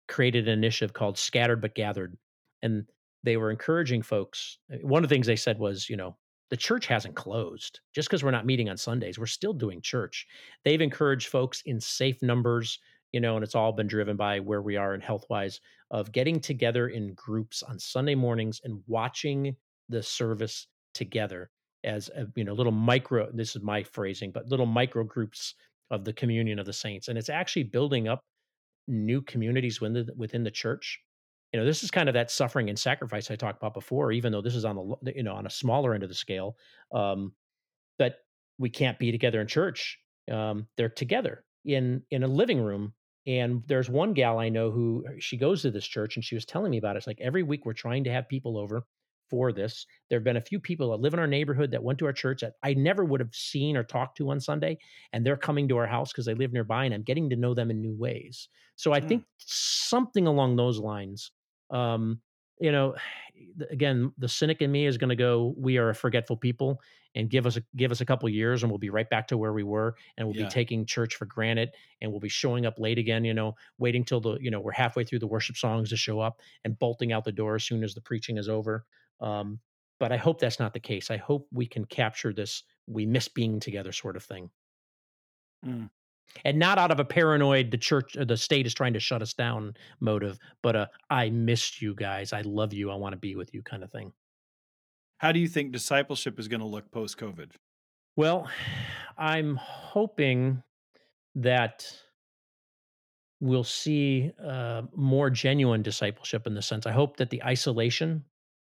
created an initiative called Scattered but Gathered. And they were encouraging folks. One of the things they said was, you know, the church hasn't closed just because we're not meeting on Sundays. We're still doing church. They've encouraged folks in safe numbers, you know, and it's all been driven by where we are in health wise of getting together in groups on Sunday mornings and watching the service together as a, you know little micro this is my phrasing but little micro groups of the communion of the saints and it's actually building up new communities within the, within the church you know this is kind of that suffering and sacrifice i talked about before even though this is on the you know on a smaller end of the scale um but we can't be together in church um they're together in in a living room and there's one gal i know who she goes to this church and she was telling me about it it's like every week we're trying to have people over for this. There have been a few people that live in our neighborhood that went to our church that I never would have seen or talked to on Sunday, and they're coming to our house because they live nearby, and I'm getting to know them in new ways. So I mm. think something along those lines. Um, you know, again, the cynic in me is going to go. We are a forgetful people, and give us a give us a couple years, and we'll be right back to where we were, and we'll yeah. be taking church for granted, and we'll be showing up late again. You know, waiting till the you know we're halfway through the worship songs to show up, and bolting out the door as soon as the preaching is over. Um, but I hope that's not the case. I hope we can capture this we miss being together sort of thing. Mm. And not out of a paranoid, the church, or the state is trying to shut us down motive, but a I missed you guys. I love you. I want to be with you kind of thing.
How do you think discipleship is going to look post COVID?
Well, I'm hoping that we'll see uh, more genuine discipleship in the sense. I hope that the isolation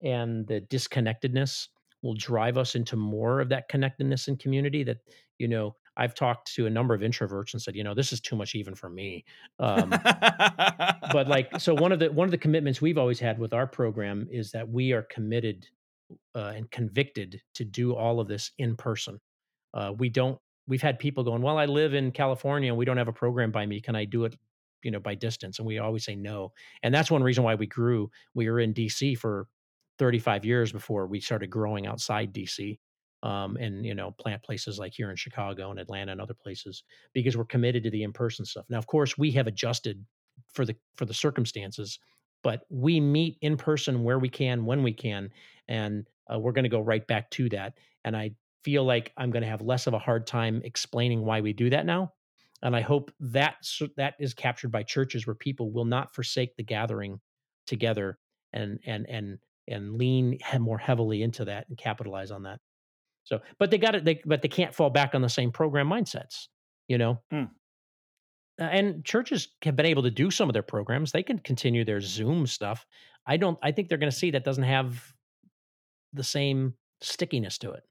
and the disconnectedness will drive us into more of that connectedness and community that you know i've talked to a number of introverts and said you know this is too much even for me. Um, but like so one of the one of the commitments we've always had with our program is that we are committed uh, and convicted to do all of this in person. Uh, we don't we've had people going well i live in california and we don't have a program by me. Can i do it you know by distance? And we always say no. And that's one reason why we grew. We were in dc for 35 years before we started growing outside DC um, and you know plant places like here in Chicago and Atlanta and other places because we're committed to the in-person stuff. Now, of course, we have adjusted for the for the circumstances, but we meet in person where we can when we can, and uh, we're going to go right back to that. And I feel like I'm going to have less of a hard time explaining why we do that now. And I hope that that is captured by churches where people will not forsake the gathering together and and and and lean more heavily into that and capitalize on that. So, but they got it. They but they can't fall back on the same program mindsets, you know. Mm. Uh, and churches have been able to do some of their programs. They can continue their Zoom stuff. I don't. I think they're going to see that doesn't have the same stickiness to it.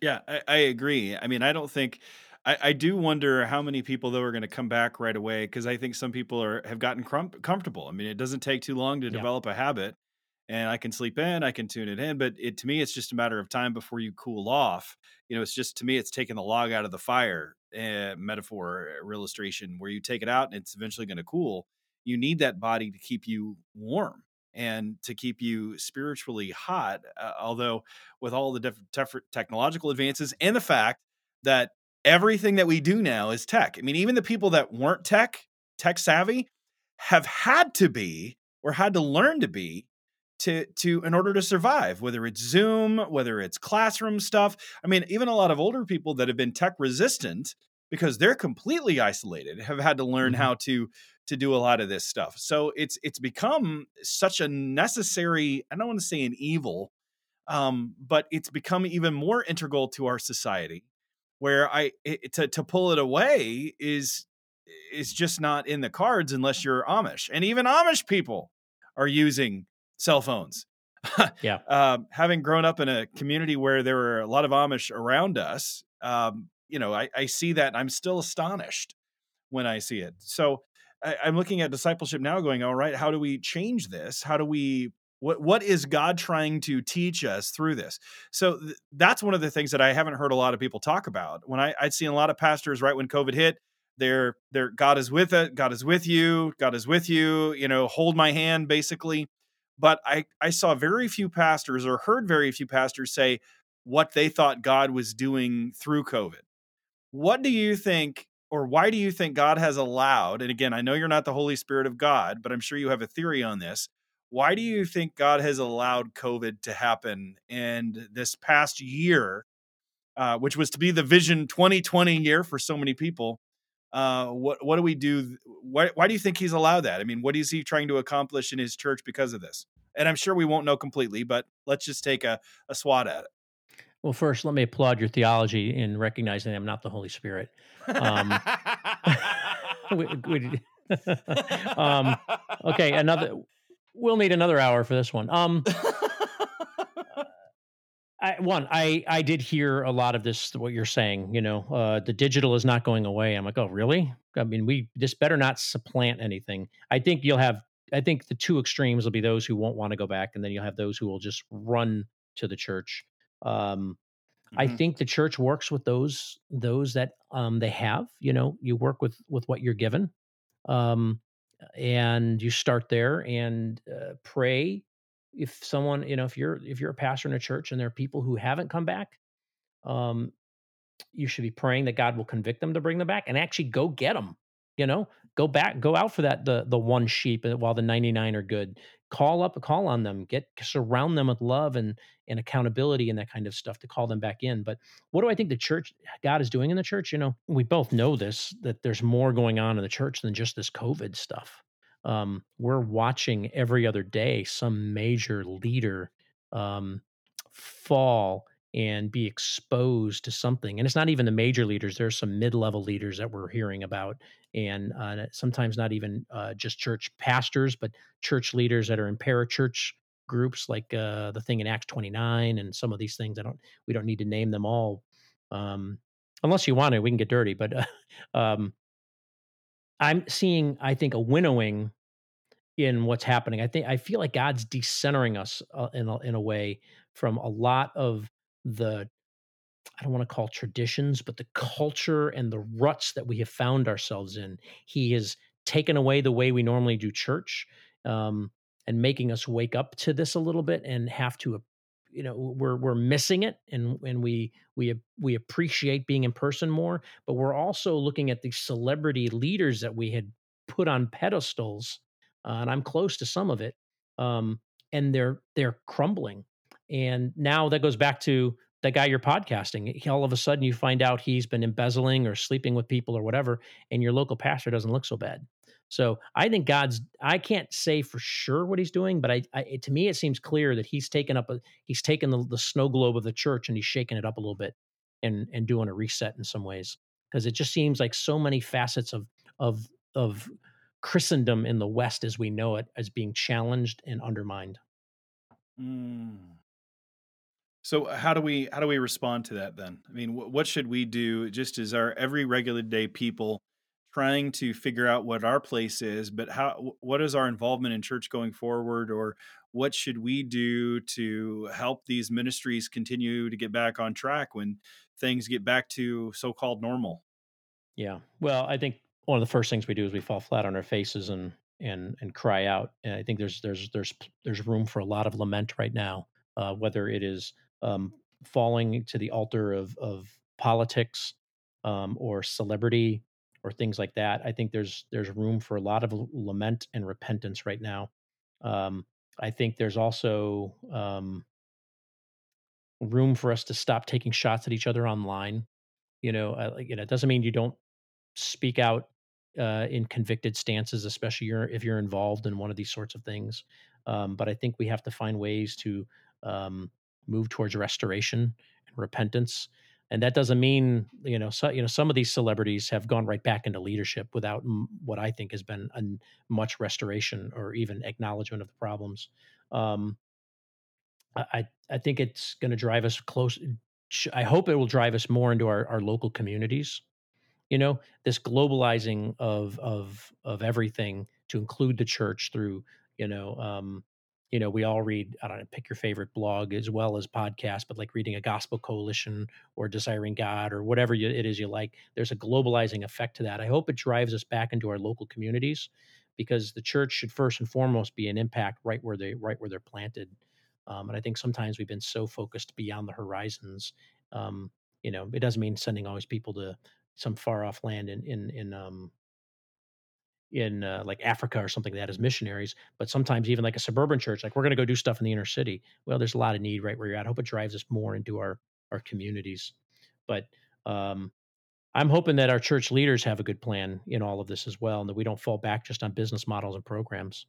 Yeah, I, I agree. I mean, I don't think. I, I do wonder how many people though are going to come back right away because I think some people are have gotten comfortable. I mean, it doesn't take too long to yeah. develop a habit, and I can sleep in, I can tune it in, but it to me it's just a matter of time before you cool off. You know, it's just to me it's taking the log out of the fire, uh, metaphor uh, illustration where you take it out and it's eventually going to cool. You need that body to keep you warm and to keep you spiritually hot. Uh, although with all the different technological advances and the fact that everything that we do now is tech. I mean, even the people that weren't tech, tech savvy, have had to be or had to learn to be to to in order to survive whether it's zoom whether it's classroom stuff. I mean even a lot of older people that have been tech resistant because they're completely isolated have had to learn mm-hmm. how to to do a lot of this stuff. So it's it's become such a necessary i don't want to say an evil um, but it's become even more integral to our society where i it, to to pull it away is is just not in the cards unless you're amish. And even amish people are using cell phones.
yeah.
Um, having grown up in a community where there were a lot of Amish around us, um, you know, I, I, see that I'm still astonished when I see it. So I, I'm looking at discipleship now, going, all right, how do we change this? How do we what what is God trying to teach us through this? So th- that's one of the things that I haven't heard a lot of people talk about. When I, I'd seen a lot of pastors right when COVID hit, they're they're God is with it, God is with you, God is with you, you know, hold my hand, basically but I, I saw very few pastors or heard very few pastors say what they thought God was doing through COVID. What do you think, or why do you think God has allowed? And again, I know you're not the Holy Spirit of God, but I'm sure you have a theory on this. Why do you think God has allowed COVID to happen? And this past year, uh, which was to be the Vision 2020 year for so many people, uh, what what do we do? Why, why do you think he's allowed that? I mean, what is he trying to accomplish in his church because of this? And I'm sure we won't know completely, but let's just take a, a swat at it.
Well, first, let me applaud your theology in recognizing I'm not the Holy Spirit. Um, we, we, um, okay, another. We'll need another hour for this one. Um, I, one, I I did hear a lot of this. What you're saying, you know, uh, the digital is not going away. I'm like, oh, really? I mean, we this better not supplant anything. I think you'll have. I think the two extremes will be those who won't want to go back, and then you'll have those who will just run to the church. Um, mm-hmm. I think the church works with those those that um, they have. You know, you work with with what you're given, um, and you start there and uh, pray if someone you know if you're if you're a pastor in a church and there are people who haven't come back um you should be praying that god will convict them to bring them back and actually go get them you know? Go back go out for that the the one sheep while the 99 are good. Call up call on them get surround them with love and and accountability and that kind of stuff to call them back in. But what do i think the church god is doing in the church? You know we both know this that there's more going on in the church than just this covid stuff um, we're watching every other day some major leader um, fall and be exposed to something. And it's not even the major leaders. There's some mid-level leaders that we're hearing about, and uh, sometimes not even uh, just church pastors, but church leaders that are in parachurch groups, like uh, the thing in Acts 29, and some of these things. I don't. We don't need to name them all, um, unless you want to. We can get dirty, but um, I'm seeing. I think a winnowing in what's happening. I think I feel like God's decentering us uh, in a, in a way from a lot of the I don't want to call traditions, but the culture and the ruts that we have found ourselves in. He has taken away the way we normally do church. Um, and making us wake up to this a little bit and have to you know we're we're missing it and and we we we appreciate being in person more but we're also looking at these celebrity leaders that we had put on pedestals uh, and I'm close to some of it um, and they're they're crumbling. And now that goes back to that guy you're podcasting. All of a sudden you find out he's been embezzling or sleeping with people or whatever and your local pastor doesn't look so bad. So I think God's. I can't say for sure what he's doing, but I, I to me it seems clear that he's taken up a he's taken the, the snow globe of the church and he's shaking it up a little bit and and doing a reset in some ways. Because it just seems like so many facets of of of Christendom in the West as we know it as being challenged and undermined.
Mm. So how do we how do we respond to that then? I mean, what should we do just as our every regular day people trying to figure out what our place is, but how what is our involvement in church going forward or what should we do to help these ministries continue to get back on track when things get back to so-called normal?
Yeah. Well, I think one of the first things we do is we fall flat on our faces and and and cry out. And I think there's there's there's there's room for a lot of lament right now, uh, whether it is um, falling to the altar of of politics um, or celebrity or things like that. I think there's there's room for a lot of lament and repentance right now. Um, I think there's also um, room for us to stop taking shots at each other online. You know, uh, you know, it doesn't mean you don't speak out uh, in convicted stances, especially if you're involved in one of these sorts of things. Um, but I think we have to find ways to um, move towards restoration and repentance and that doesn't mean you know so, you know some of these celebrities have gone right back into leadership without m- what I think has been a much restoration or even acknowledgement of the problems. Um, I I think it's going to drive us close. I hope it will drive us more into our, our local communities. You know, this globalizing of of of everything to include the church through you know um, you know, we all read, I don't know, pick your favorite blog as well as podcast, but like reading a gospel coalition or desiring God or whatever you, it is you like, there's a globalizing effect to that. I hope it drives us back into our local communities because the church should first and foremost be an impact right where they, right where they're planted. Um, and I think sometimes we've been so focused beyond the horizons. Um, you know, it doesn't mean sending always people to some far off land in, in, in, um, in uh, like Africa or something like that as missionaries, but sometimes even like a suburban church, like we're going to go do stuff in the inner city. Well, there's a lot of need right where you're at. I hope it drives us more into our our communities. But um, I'm hoping that our church leaders have a good plan in all of this as well, and that we don't fall back just on business models and programs.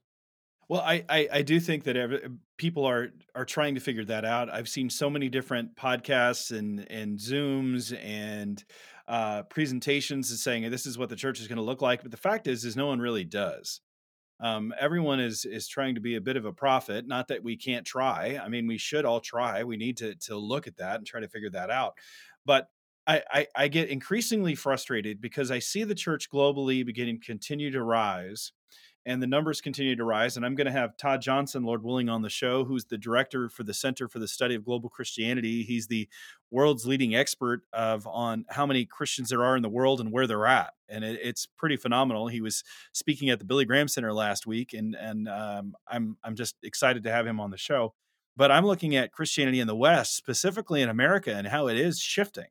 Well, I, I, I do think that every, people are are trying to figure that out. I've seen so many different podcasts and and Zooms and uh, presentations and saying this is what the church is going to look like. But the fact is, is no one really does. Um, everyone is is trying to be a bit of a prophet. Not that we can't try. I mean, we should all try. We need to to look at that and try to figure that out. But I, I, I get increasingly frustrated because I see the church globally beginning to continue to rise and the numbers continue to rise. And I'm going to have Todd Johnson, Lord willing, on the show, who's the director for the Center for the Study of Global Christianity. He's the world's leading expert of on how many Christians there are in the world and where they're at, and it, it's pretty phenomenal. He was speaking at the Billy Graham Center last week, and and um, I'm I'm just excited to have him on the show. But I'm looking at Christianity in the West, specifically in America, and how it is shifting.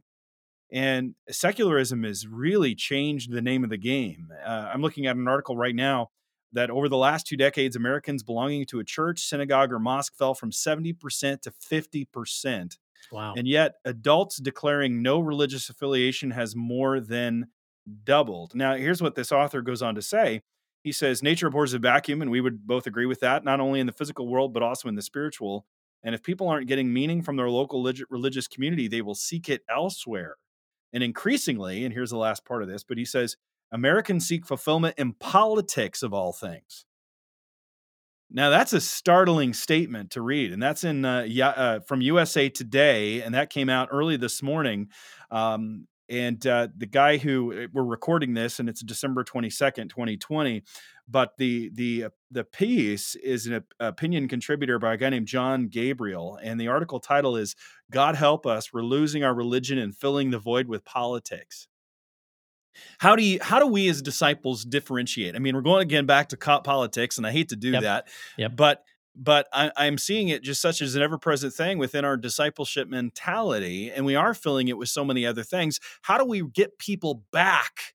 And secularism has really changed the name of the game. Uh, I'm looking at an article right now that over the last two decades, Americans belonging to a church, synagogue, or mosque fell from 70% to 50%.
Wow.
And yet, adults declaring no religious affiliation has more than doubled. Now, here's what this author goes on to say. He says, Nature abhors a vacuum, and we would both agree with that, not only in the physical world, but also in the spiritual. And if people aren't getting meaning from their local religious community, they will seek it elsewhere. And increasingly, and here's the last part of this, but he says, Americans seek fulfillment in politics of all things. Now that's a startling statement to read, and that's in uh, uh, from USA Today, and that came out early this morning. Um, and uh, the guy who uh, we're recording this, and it's December twenty second, twenty twenty. But the the uh, the piece is an opinion contributor by a guy named John Gabriel, and the article title is "God Help Us: We're Losing Our Religion and Filling the Void with Politics." How do you how do we as disciples differentiate? I mean, we're going again back to politics, and I hate to do
yep.
that.
Yep.
But but I, I'm seeing it just such as an ever present thing within our discipleship mentality, and we are filling it with so many other things. How do we get people back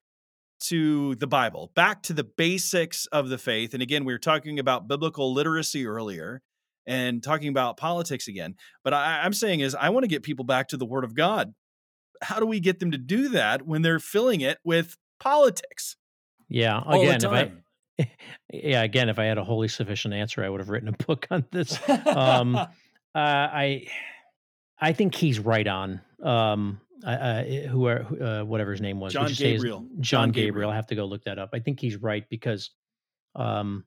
to the Bible, back to the basics of the faith? And again, we were talking about biblical literacy earlier and talking about politics again. But I, I'm saying is I want to get people back to the Word of God. How do we get them to do that when they're filling it with politics?
Yeah, again, if I yeah, again, if I had a wholly sufficient answer, I would have written a book on this. Um, uh, I, I think he's right on. Um, uh, who are uh, whatever his name was,
John Gabriel.
John, John Gabriel. Gabriel. I have to go look that up. I think he's right because, um,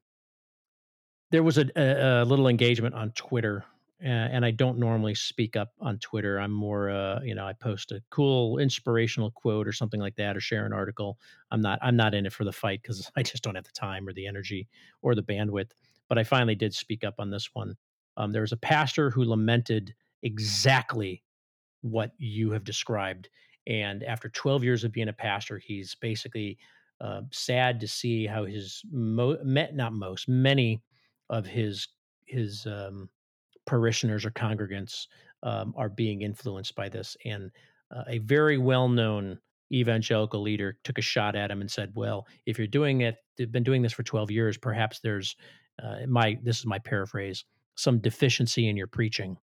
there was a, a, a little engagement on Twitter and I don't normally speak up on Twitter. I'm more, uh, you know, I post a cool inspirational quote or something like that, or share an article. I'm not, I'm not in it for the fight because I just don't have the time or the energy or the bandwidth. But I finally did speak up on this one. Um, there was a pastor who lamented exactly what you have described, and after 12 years of being a pastor, he's basically uh, sad to see how his mo- met, not most, many of his his um, parishioners or congregants um, are being influenced by this. And uh, a very well known evangelical leader took a shot at him and said, Well, if you're doing it, they've been doing this for 12 years, perhaps there's uh, my, this is my paraphrase, some deficiency in your preaching.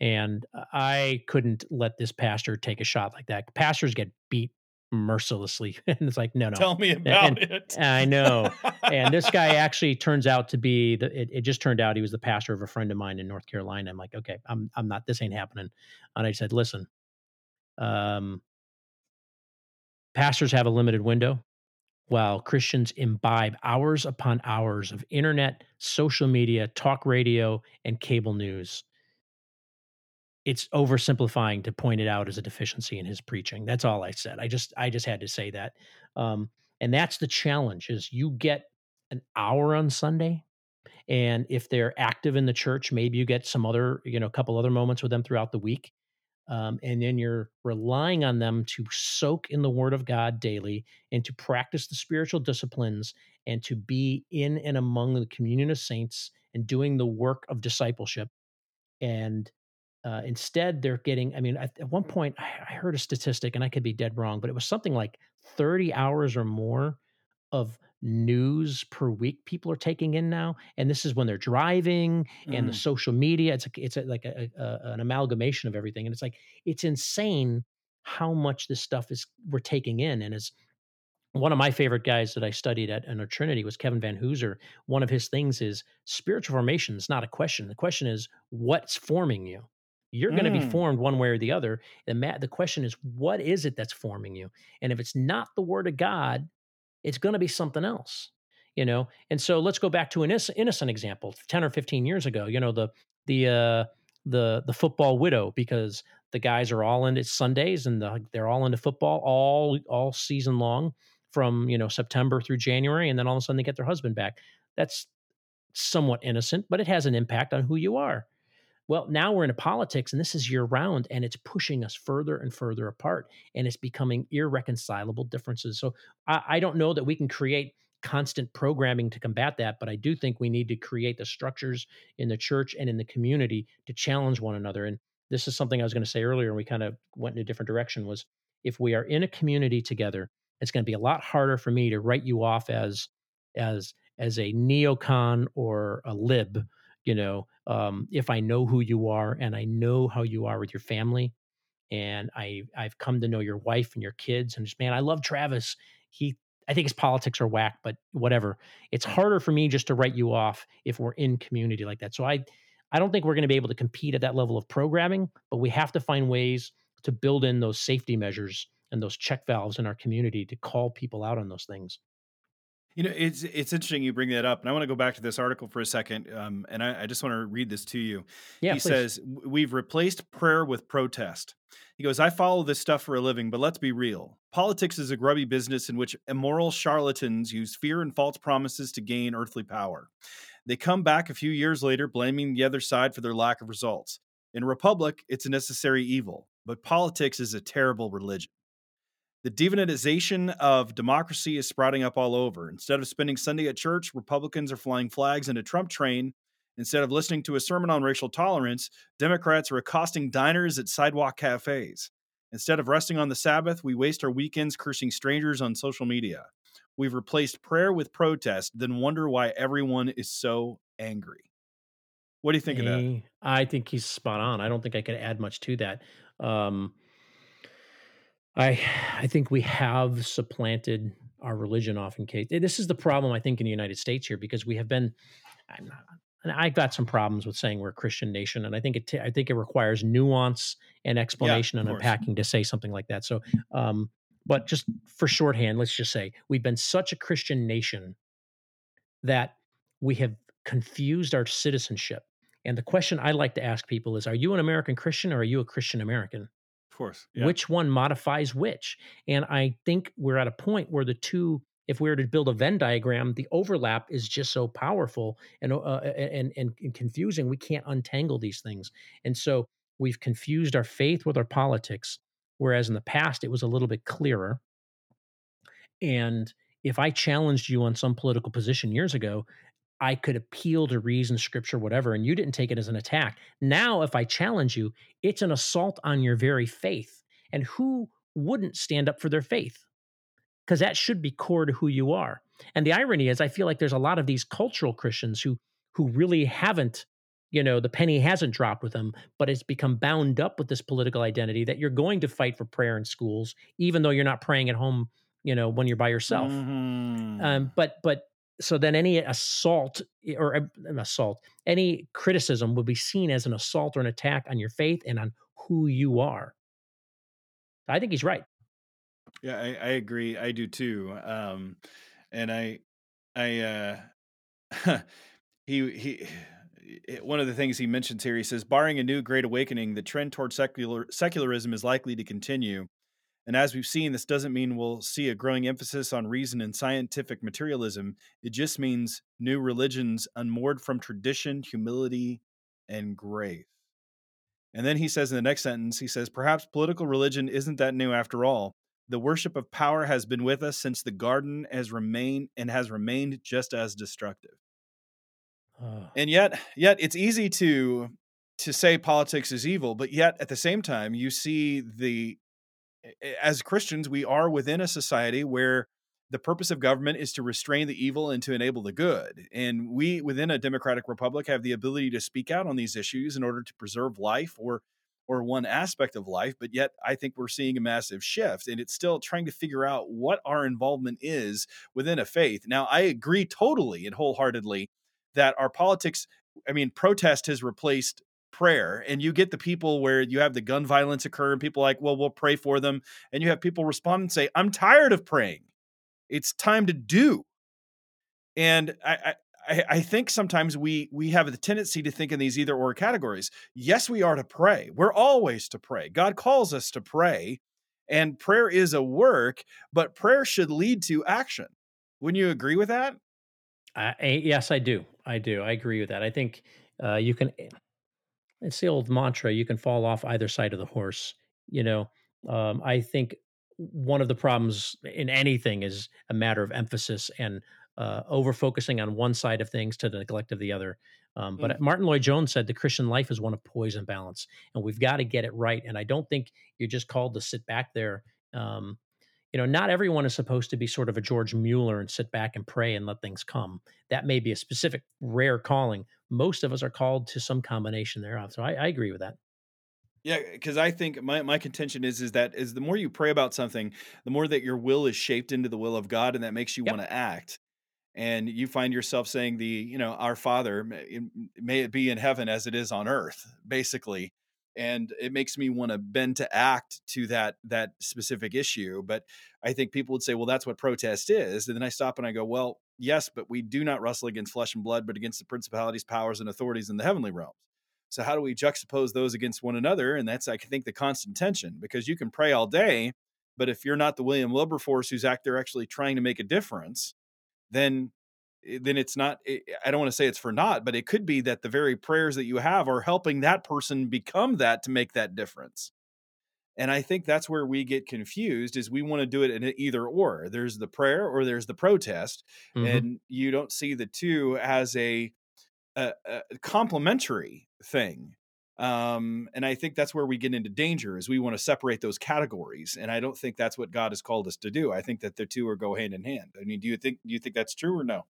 And I couldn't let this pastor take a shot like that. Pastors get beat mercilessly. and it's like, no, no.
Tell me about
and,
it.
I know. and this guy actually turns out to be the it, it, just turned out he was the pastor of a friend of mine in North Carolina. I'm like, okay, I'm I'm not this ain't happening. And I said, listen, um pastors have a limited window while Christians imbibe hours upon hours of internet, social media, talk radio, and cable news it's oversimplifying to point it out as a deficiency in his preaching. That's all I said. I just I just had to say that. Um, and that's the challenge is you get an hour on Sunday and if they're active in the church, maybe you get some other, you know, a couple other moments with them throughout the week. Um, and then you're relying on them to soak in the word of God daily and to practice the spiritual disciplines and to be in and among the communion of saints and doing the work of discipleship. And uh, instead, they're getting, I mean, at, at, one point, I heard a statistic, and I could be dead wrong, but it was something like 30 hours or more of news per week people are taking in now and this is when they're driving and the mm. social media it's a, it's a, like a, a, an amalgamation of everything and it's like it's insane how much this stuff is we're taking in and as one of my favorite guys that I studied at in Trinity was Kevin Vanhoozer. One of his things is spiritual formation is not a question. The question is what's forming you. You're mm. going to be formed one way or the other. The, ma- the question is, what is it that's forming you? And if it's not the word of God, it's going to be something else, you know? And so let's go back to an innocent example 10 or 15 years ago, you know, the, the, uh, the, the football widow, because the guys are all into Sundays and the, they're all into football all, all season long from, you know, September through January. And then all of a sudden they get their husband back. That's somewhat innocent, but it has an impact on who you are. Well, now we're into politics and this is year round and it's pushing us further and further apart and it's becoming irreconcilable differences. So I, I, don't know that we can create constant programming to combat that, but I do think we need to create the structures in the church and in the community to challenge one another. And this is something I was going to say earlier, and we kind of went in a different direction was if we are in a community together, it's going to be a lot harder for me to write you off as as as a neocon or a lib you know um, if i know who you are and i know how you are with your family and i i've come to know your wife and your kids and just man i love travis. He i think his politics are whack but whatever. It's harder for me just to write you off if we're in community like that. So i i don't think we're going to be able to compete at that level of programming but we have to find ways to build in those safety measures and those check valves in our community to call people out on those things
you know, it's it's interesting you bring that up, and I want to go back to this article for a second, um, and I, I, just want to read this to you.
Yeah,
he
please.
says we've replaced prayer with protest. He goes, I follow this stuff for a living, but let's be real. Politics is a grubby business in which immoral charlatans use fear and false promises to gain earthly power. They come back a few years later blaming the other side for their lack of results. In a republic, it's a necessary evil, but politics is a terrible religion. The demonization of democracy is sprouting up all over. Instead of spending Sunday at church, Republicans are flying flags in a Trump train. Instead of listening to a sermon on racial tolerance, Democrats are accosting diners at sidewalk cafes. Instead of resting on the Sabbath, we waste our weekends cursing strangers on social media. We've replaced prayer with protest, then wonder why everyone is so angry. What do you think of that?
I think he's spot on. I don't think I could add much to that. Um, I I think we have supplanted our religion often case. This is the problem I think in the United States here because we have been I'm not, and I've got some problems with saying we're a Christian nation, and I think it t- I think it requires nuance and explanation yeah, and unpacking to say something like that. So, um, but just for shorthand, let's just say we've been such a Christian nation that we have confused our citizenship. And the question I like to ask people is: Are you an American Christian or are you a Christian American?
Of course. Yeah.
Which one modifies which? And I think we're at a point where the two, if we were to build a Venn diagram, the overlap is just so powerful and uh, and, and and confusing. We can't untangle these things, and so we've confused our faith with our politics. Whereas in the past, it was a little bit clearer. And if I challenged you on some political position years ago, I could appeal to reason, scripture, whatever, and you didn't take it as an attack. Now, if I challenge you, it's an assault on your very faith. And who wouldn't stand up for their faith? Because that should be core to who you are. And the irony is, I feel like there's a lot of these cultural Christians who who really haven't, you know, the penny hasn't dropped with them, but it's become bound up with this political identity that you're going to fight for prayer in schools, even though you're not praying at home, you know, when you're by yourself. Mm-hmm. Um, but but so then any assault eh, or an assault, any criticism would be seen as an assault or an attack on your faith and on who you are. I think he's right.
Yeah, I, I agree. I do too. Um, and I, I, uh, he, he, eh, one of the things he mentions here, he says, barring a new great awakening, the trend toward secular secularism is likely to continue. And as we've seen, this doesn't mean we'll see a growing emphasis on reason and scientific materialism. It just means new religions unmoored from tradition, humility, and grace. And then he says in the next sentence, he says, Perhaps political religion isn't that new after all. The worship of power has been with us since the garden has remained and has remained just as destructive. And yet, yet it's easy to to say politics is evil, but yet at the same time, you see the as Christians, we are within a society where the purpose of government is to restrain the evil and to enable the good. And we, within a democratic republic, have the ability to speak out on these issues in order to preserve life or or one aspect of life. But yet, I think we're seeing a massive shift, and it's still trying to figure out what our involvement is within a faith. Now, I agree totally and wholeheartedly that our politics. I mean, protest has replaced prayer and you get the people where you have the gun violence occur and people like well we'll pray for them and you have people respond and say i'm tired of praying. It's time to do. And i i, I think sometimes we we have the tendency to think in these either or categories. Yes we are to pray. We're always to pray. God calls us to pray and prayer is a work but prayer should lead to action. Wouldn't you agree with that?
Uh, yes i do. I do. I agree with that. I think uh, you can it's the old mantra you can fall off either side of the horse you know um, i think one of the problems in anything is a matter of emphasis and uh, over focusing on one side of things to the neglect of the other um, but mm. martyn lloyd-jones said the christian life is one of poise and balance and we've got to get it right and i don't think you're just called to sit back there um, you know, not everyone is supposed to be sort of a George Mueller and sit back and pray and let things come. That may be a specific rare calling. Most of us are called to some combination thereof. So I, I agree with that.
Yeah, because I think my, my contention is is that is the more you pray about something, the more that your will is shaped into the will of God, and that makes you yep. want to act. And you find yourself saying the, you know, our Father, may it be in heaven as it is on earth, basically and it makes me want to bend to act to that that specific issue but i think people would say well that's what protest is and then i stop and i go well yes but we do not wrestle against flesh and blood but against the principalities powers and authorities in the heavenly realms. So how do we juxtapose those against one another? And that's i think the constant tension because you can pray all day but if you're not the william wilberforce who's out there actually trying to make a difference then then it's not eh, i don't want to say it's for naught but it could be that the very prayers that you have are helping that person become that to make that difference And I think that's where we get confused is we want to do it in either or. There's the prayer or there's the protest. Mm-hmm. And you don't see the two as a, a, a complementary thing. Um, and I think that's where we get into danger is we want to separate those categories. And I don't think that's what God has called us to do. I think that the two are go hand in hand. I mean, do you think do you think that's true or no?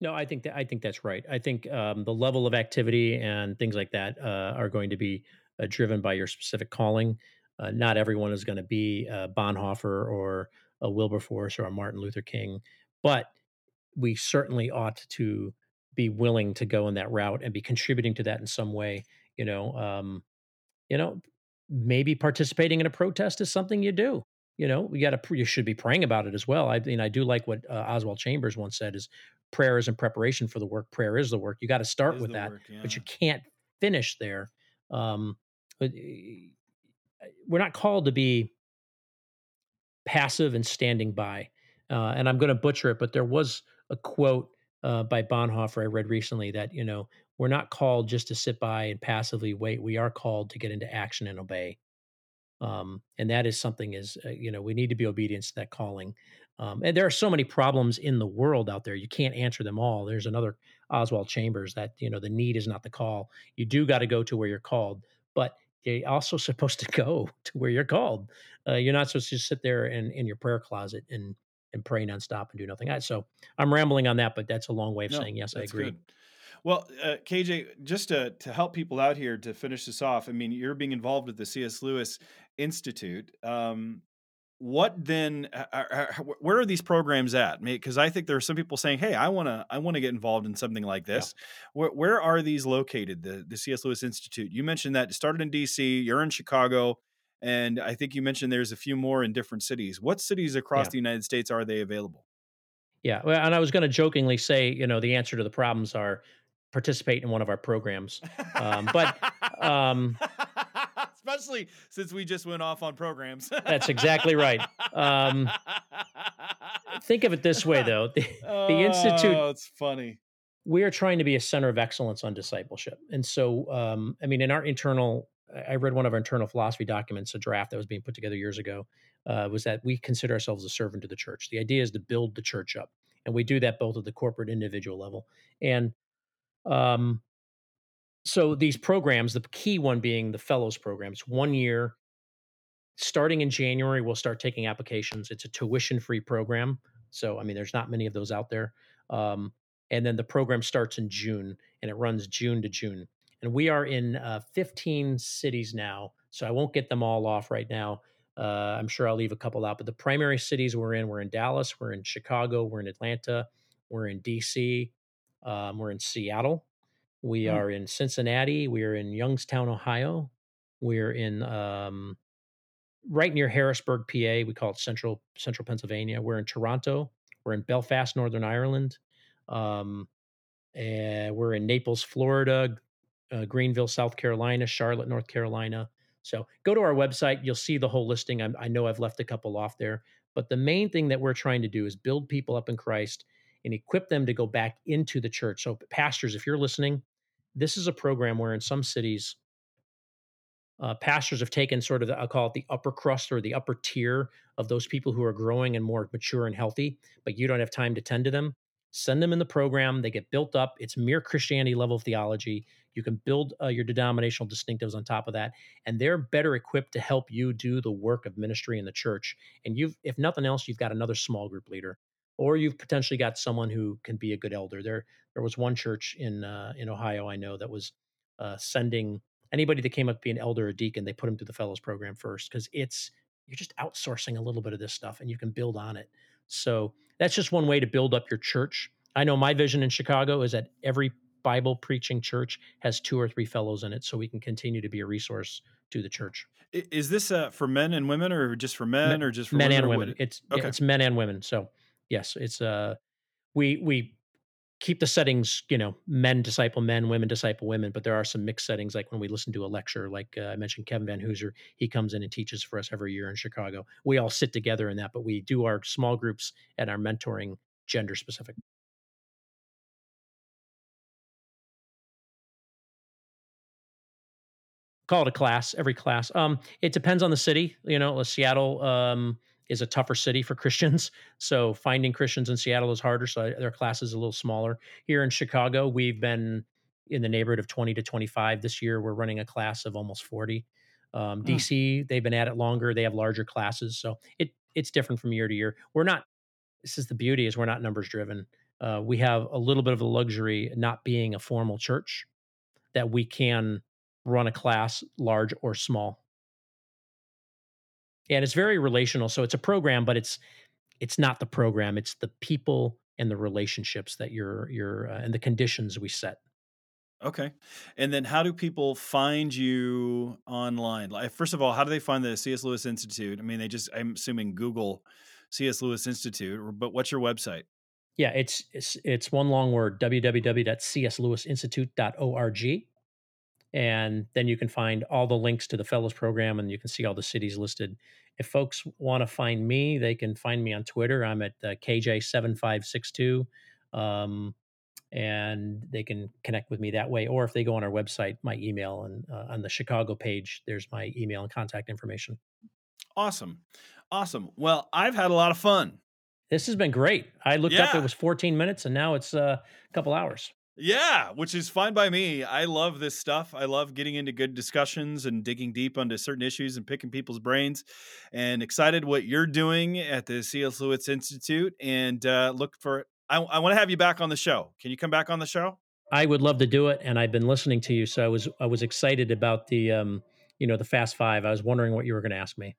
No, I think that I think that's right. I think um, the level of activity and things like that uh, are going to be uh, driven by your specific calling. Uh, not everyone is going to be a Bonhoeffer or a Wilberforce or a Martin Luther King, but we certainly ought to be willing to go in that route and be contributing to that in some way. You know, um, you know, maybe participating in a protest is something you do. You know, we got to you should be praying about it as well. I mean, I do like what uh, Oswald Chambers once said: "Is prayer is in preparation for the work. Prayer is the work. You got to start with that, work, yeah. but you can't finish there. Um, but we're not called to be passive and standing by. Uh, and I'm going to butcher it, but there was a quote uh, by Bonhoeffer I read recently that you know we're not called just to sit by and passively wait. We are called to get into action and obey. Um, and that is something is uh, you know we need to be obedient to that calling. Um, and there are so many problems in the world out there. You can't answer them all. There's another Oswald Chambers that you know the need is not the call. You do got to go to where you're called, but you're also supposed to go to where you're called. Uh, you're not supposed to just sit there in, in your prayer closet and and pray nonstop and do nothing. So I'm rambling on that, but that's a long way of no, saying yes. I agree. Good.
Well, uh, KJ, just to to help people out here to finish this off, I mean, you're being involved with the C.S. Lewis Institute. Um, what then where are these programs at because i think there are some people saying hey i want to i want to get involved in something like this yeah. where, where are these located the, the cs lewis institute you mentioned that it started in dc you're in chicago and i think you mentioned there's a few more in different cities what cities across yeah. the united states are they available
yeah well, and i was going to jokingly say you know the answer to the problems are participate in one of our programs um, but um,
especially since we just went off on programs.
That's exactly right. Um, think of it this way, though: the, oh, the institute.
Oh, it's funny.
We are trying to be a center of excellence on discipleship, and so, um, I mean, in our internal, I read one of our internal philosophy documents, a draft that was being put together years ago, uh, was that we consider ourselves a servant to the church. The idea is to build the church up, and we do that both at the corporate individual level and um, so these programs, the key one being the fellows programs, one year. Starting in January, we'll start taking applications. It's a tuition-free program, so I mean, there's not many of those out there. Um, and then the program starts in June, and it runs June to June. And we are in uh, 15 cities now, so I won't get them all off right now. Uh, I'm sure I'll leave a couple out, but the primary cities we're in, we're in Dallas, we're in Chicago, we're in Atlanta, we're in DC, um, we're in Seattle, we mm. are in Cincinnati. We are in Youngstown, Ohio. We're in um, right near Harrisburg, PA. We call it Central Central Pennsylvania. We're in Toronto. We're in Belfast, Northern Ireland. Um, and we're in Naples, Florida, uh, Greenville, South Carolina, Charlotte, North Carolina. So go to our website. You'll see the whole listing. I, I know I've left a couple off there, but the main thing that we're trying to do is build people up in Christ and equip them to go back into the church. So, pastors, if you're listening, this is a program where in some cities, uh, pastors have taken sort of, the, I'll call it the upper crust or the upper tier of those people who are growing and more mature and healthy, but you don't have time to tend to them. Send them in the program. They get built up. It's mere Christianity level theology. You can build uh, your denominational distinctives on top of that, and they're better equipped to help you do the work of ministry in the church. And you've, if nothing else, you've got another small group leader or you've potentially got someone who can be a good elder. There, there was one church in uh, in Ohio I know that was uh, sending anybody that came up to be an elder or deacon. They put them through the fellows program first because it's you're just outsourcing a little bit of this stuff and you can build on it. So that's just one way to build up your church. I know my vision in Chicago is that every Bible preaching church has two or three fellows in it, so we can continue to be a resource to the church.
Is this uh, for men and women, or just for men, men or just for
men
women
and women? It's okay. it's men and women. So yes, it's uh we we keep the settings, you know, men disciple men, women disciple women, but there are some mixed settings like when we listen to a lecture, like uh, I mentioned Kevin Vanhoozer, he comes in and teaches for us every year in Chicago. We all sit together in that, but we do our small groups and our mentoring gender specific. call it a class every class um it depends on the city you know seattle um is a tougher city for christians so finding christians in seattle is harder so their class is a little smaller. Here in chicago we've been in the neighborhood of 20 to 25 this year we're running a class of almost 40 um, dc mm. they've been at it longer they have larger classes so it it's different from year to year. We're not this is the beauty is we're not numbers driven. Uh, we have a little bit of a luxury not being a formal church that we can run a class large or small and it's very relational so it's a program but it's it's not the program it's the people and the relationships that you're you're uh, and the conditions we set.
Okay and then how do people find you online? Like first of all how do they find the cs lewis institute? I mean they just i'm assuming google cs lewis institute but what's your website?
Yeah it's it's, it's one long word www.cslewisinstitute.org and then you can find all the links to the fellows program and you can see all the cities listed. If folks want to find me they can find me on twitter. I'm at uh, kj7562 um, and they can connect with me that way or if they go on our website my email and uh, on the chicago page there's my email and contact information.
Awesome. Awesome. Well i've had a lot of fun.
This has been great. I looked yeah. up it was 14 minutes and now it's uh, a couple hours
yeah, which is fine by me. I love this stuff. I love getting into good discussions and digging deep onto certain issues and picking people's brains. And excited what you're doing at the C.S. Lewis Institute. And uh, look for. I, I want to have you back on the show. Can you come back on the show?
I would love to do it, and I've been listening to you, so I was I was excited about the um you know the Fast Five. I was wondering what you were going to ask me.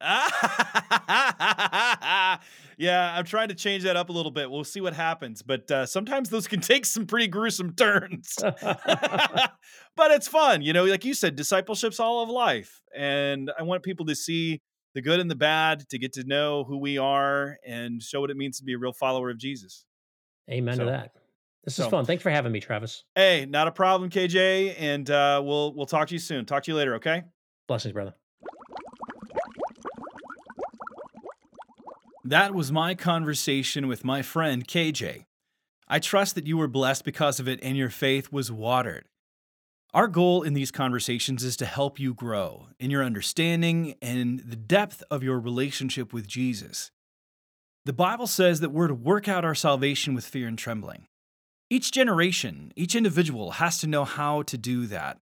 yeah, I'm trying to change that up a little bit. We'll see what happens. But uh, sometimes those can take some pretty gruesome turns. but it's fun. You know, like you said, discipleship's all of life. And I want people to see the good and the bad, to get to know who we are and show what it means to be a real follower of Jesus.
Amen so, to that. This so, is fun. Thanks for having me, Travis.
Hey, not a problem, KJ. And uh, we'll we'll talk to you soon. Talk to you later, okay?
Blessings, brother.
That was my conversation with my friend KJ. I trust that you were blessed because of it and your faith was watered. Our goal in these conversations is to help you grow in your understanding and the depth of your relationship with Jesus. The Bible says that we're to work out our salvation with fear and trembling. Each generation, each individual has to know how to do that.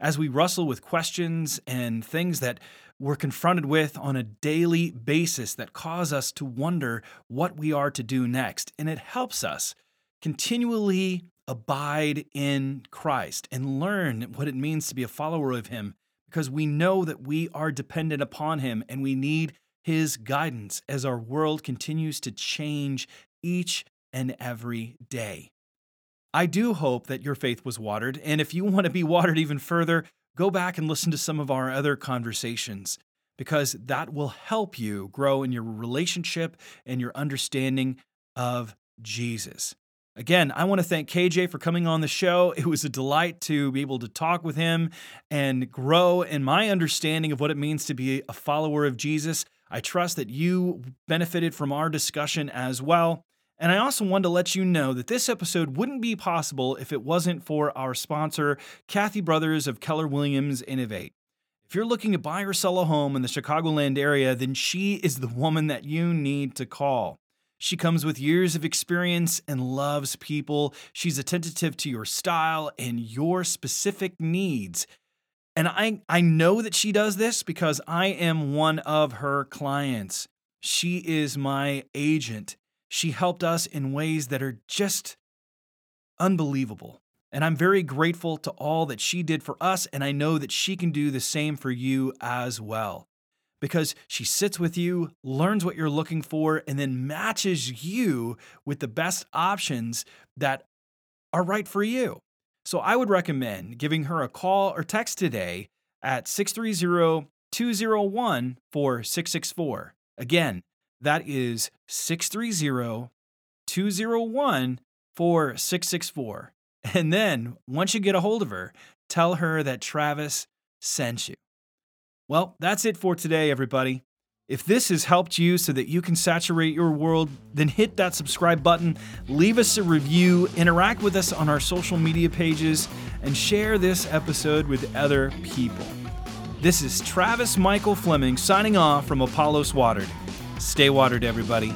As we wrestle with questions and things that we're confronted with on a daily basis that cause us to wonder what we are to do next. And it helps us continually abide in Christ and learn what it means to be a follower of Him because we know that we are dependent upon Him and we need His guidance as our world continues to change each and every day. I do hope that your faith was watered, and if you want to be watered even further, go back and listen to some of our other conversations because that will help you grow in your relationship and your understanding of Jesus. Again, I want to thank KJ for coming on the show. It was a delight to be able to talk with him and grow in my understanding of what it means to be a follower of Jesus. I trust that you benefited from our discussion as well. And I also wanted to let you know that this episode wouldn't be possible if it wasn't for our sponsor, Kathy Brothers of Keller Williams Innovate. If you're looking to buy or sell a home in the Chicagoland area, then she is the woman that you need to call. She comes with years of experience and loves people. She's attentive to your style and your specific needs. And I, I know that she does this because I am one of her clients. She is my agent. She helped us in ways that are just unbelievable. And I'm very grateful to all that she did for us, and I know that she can do the same for you as well. Because she sits with you, learns what you're looking for, and then matches you with the best options that are right for you. So I would recommend giving her a call or text today at 630 201 4664. Again, that is 630 201 4664. And then, once you get a hold of her, tell her that Travis sent you. Well, that's it for today, everybody. If this has helped you so that you can saturate your world, then hit that subscribe button, leave us a review, interact with us on our social media pages, and share this episode with other people. This is Travis Michael Fleming signing off from Apollos Watered. Stay watered, everybody.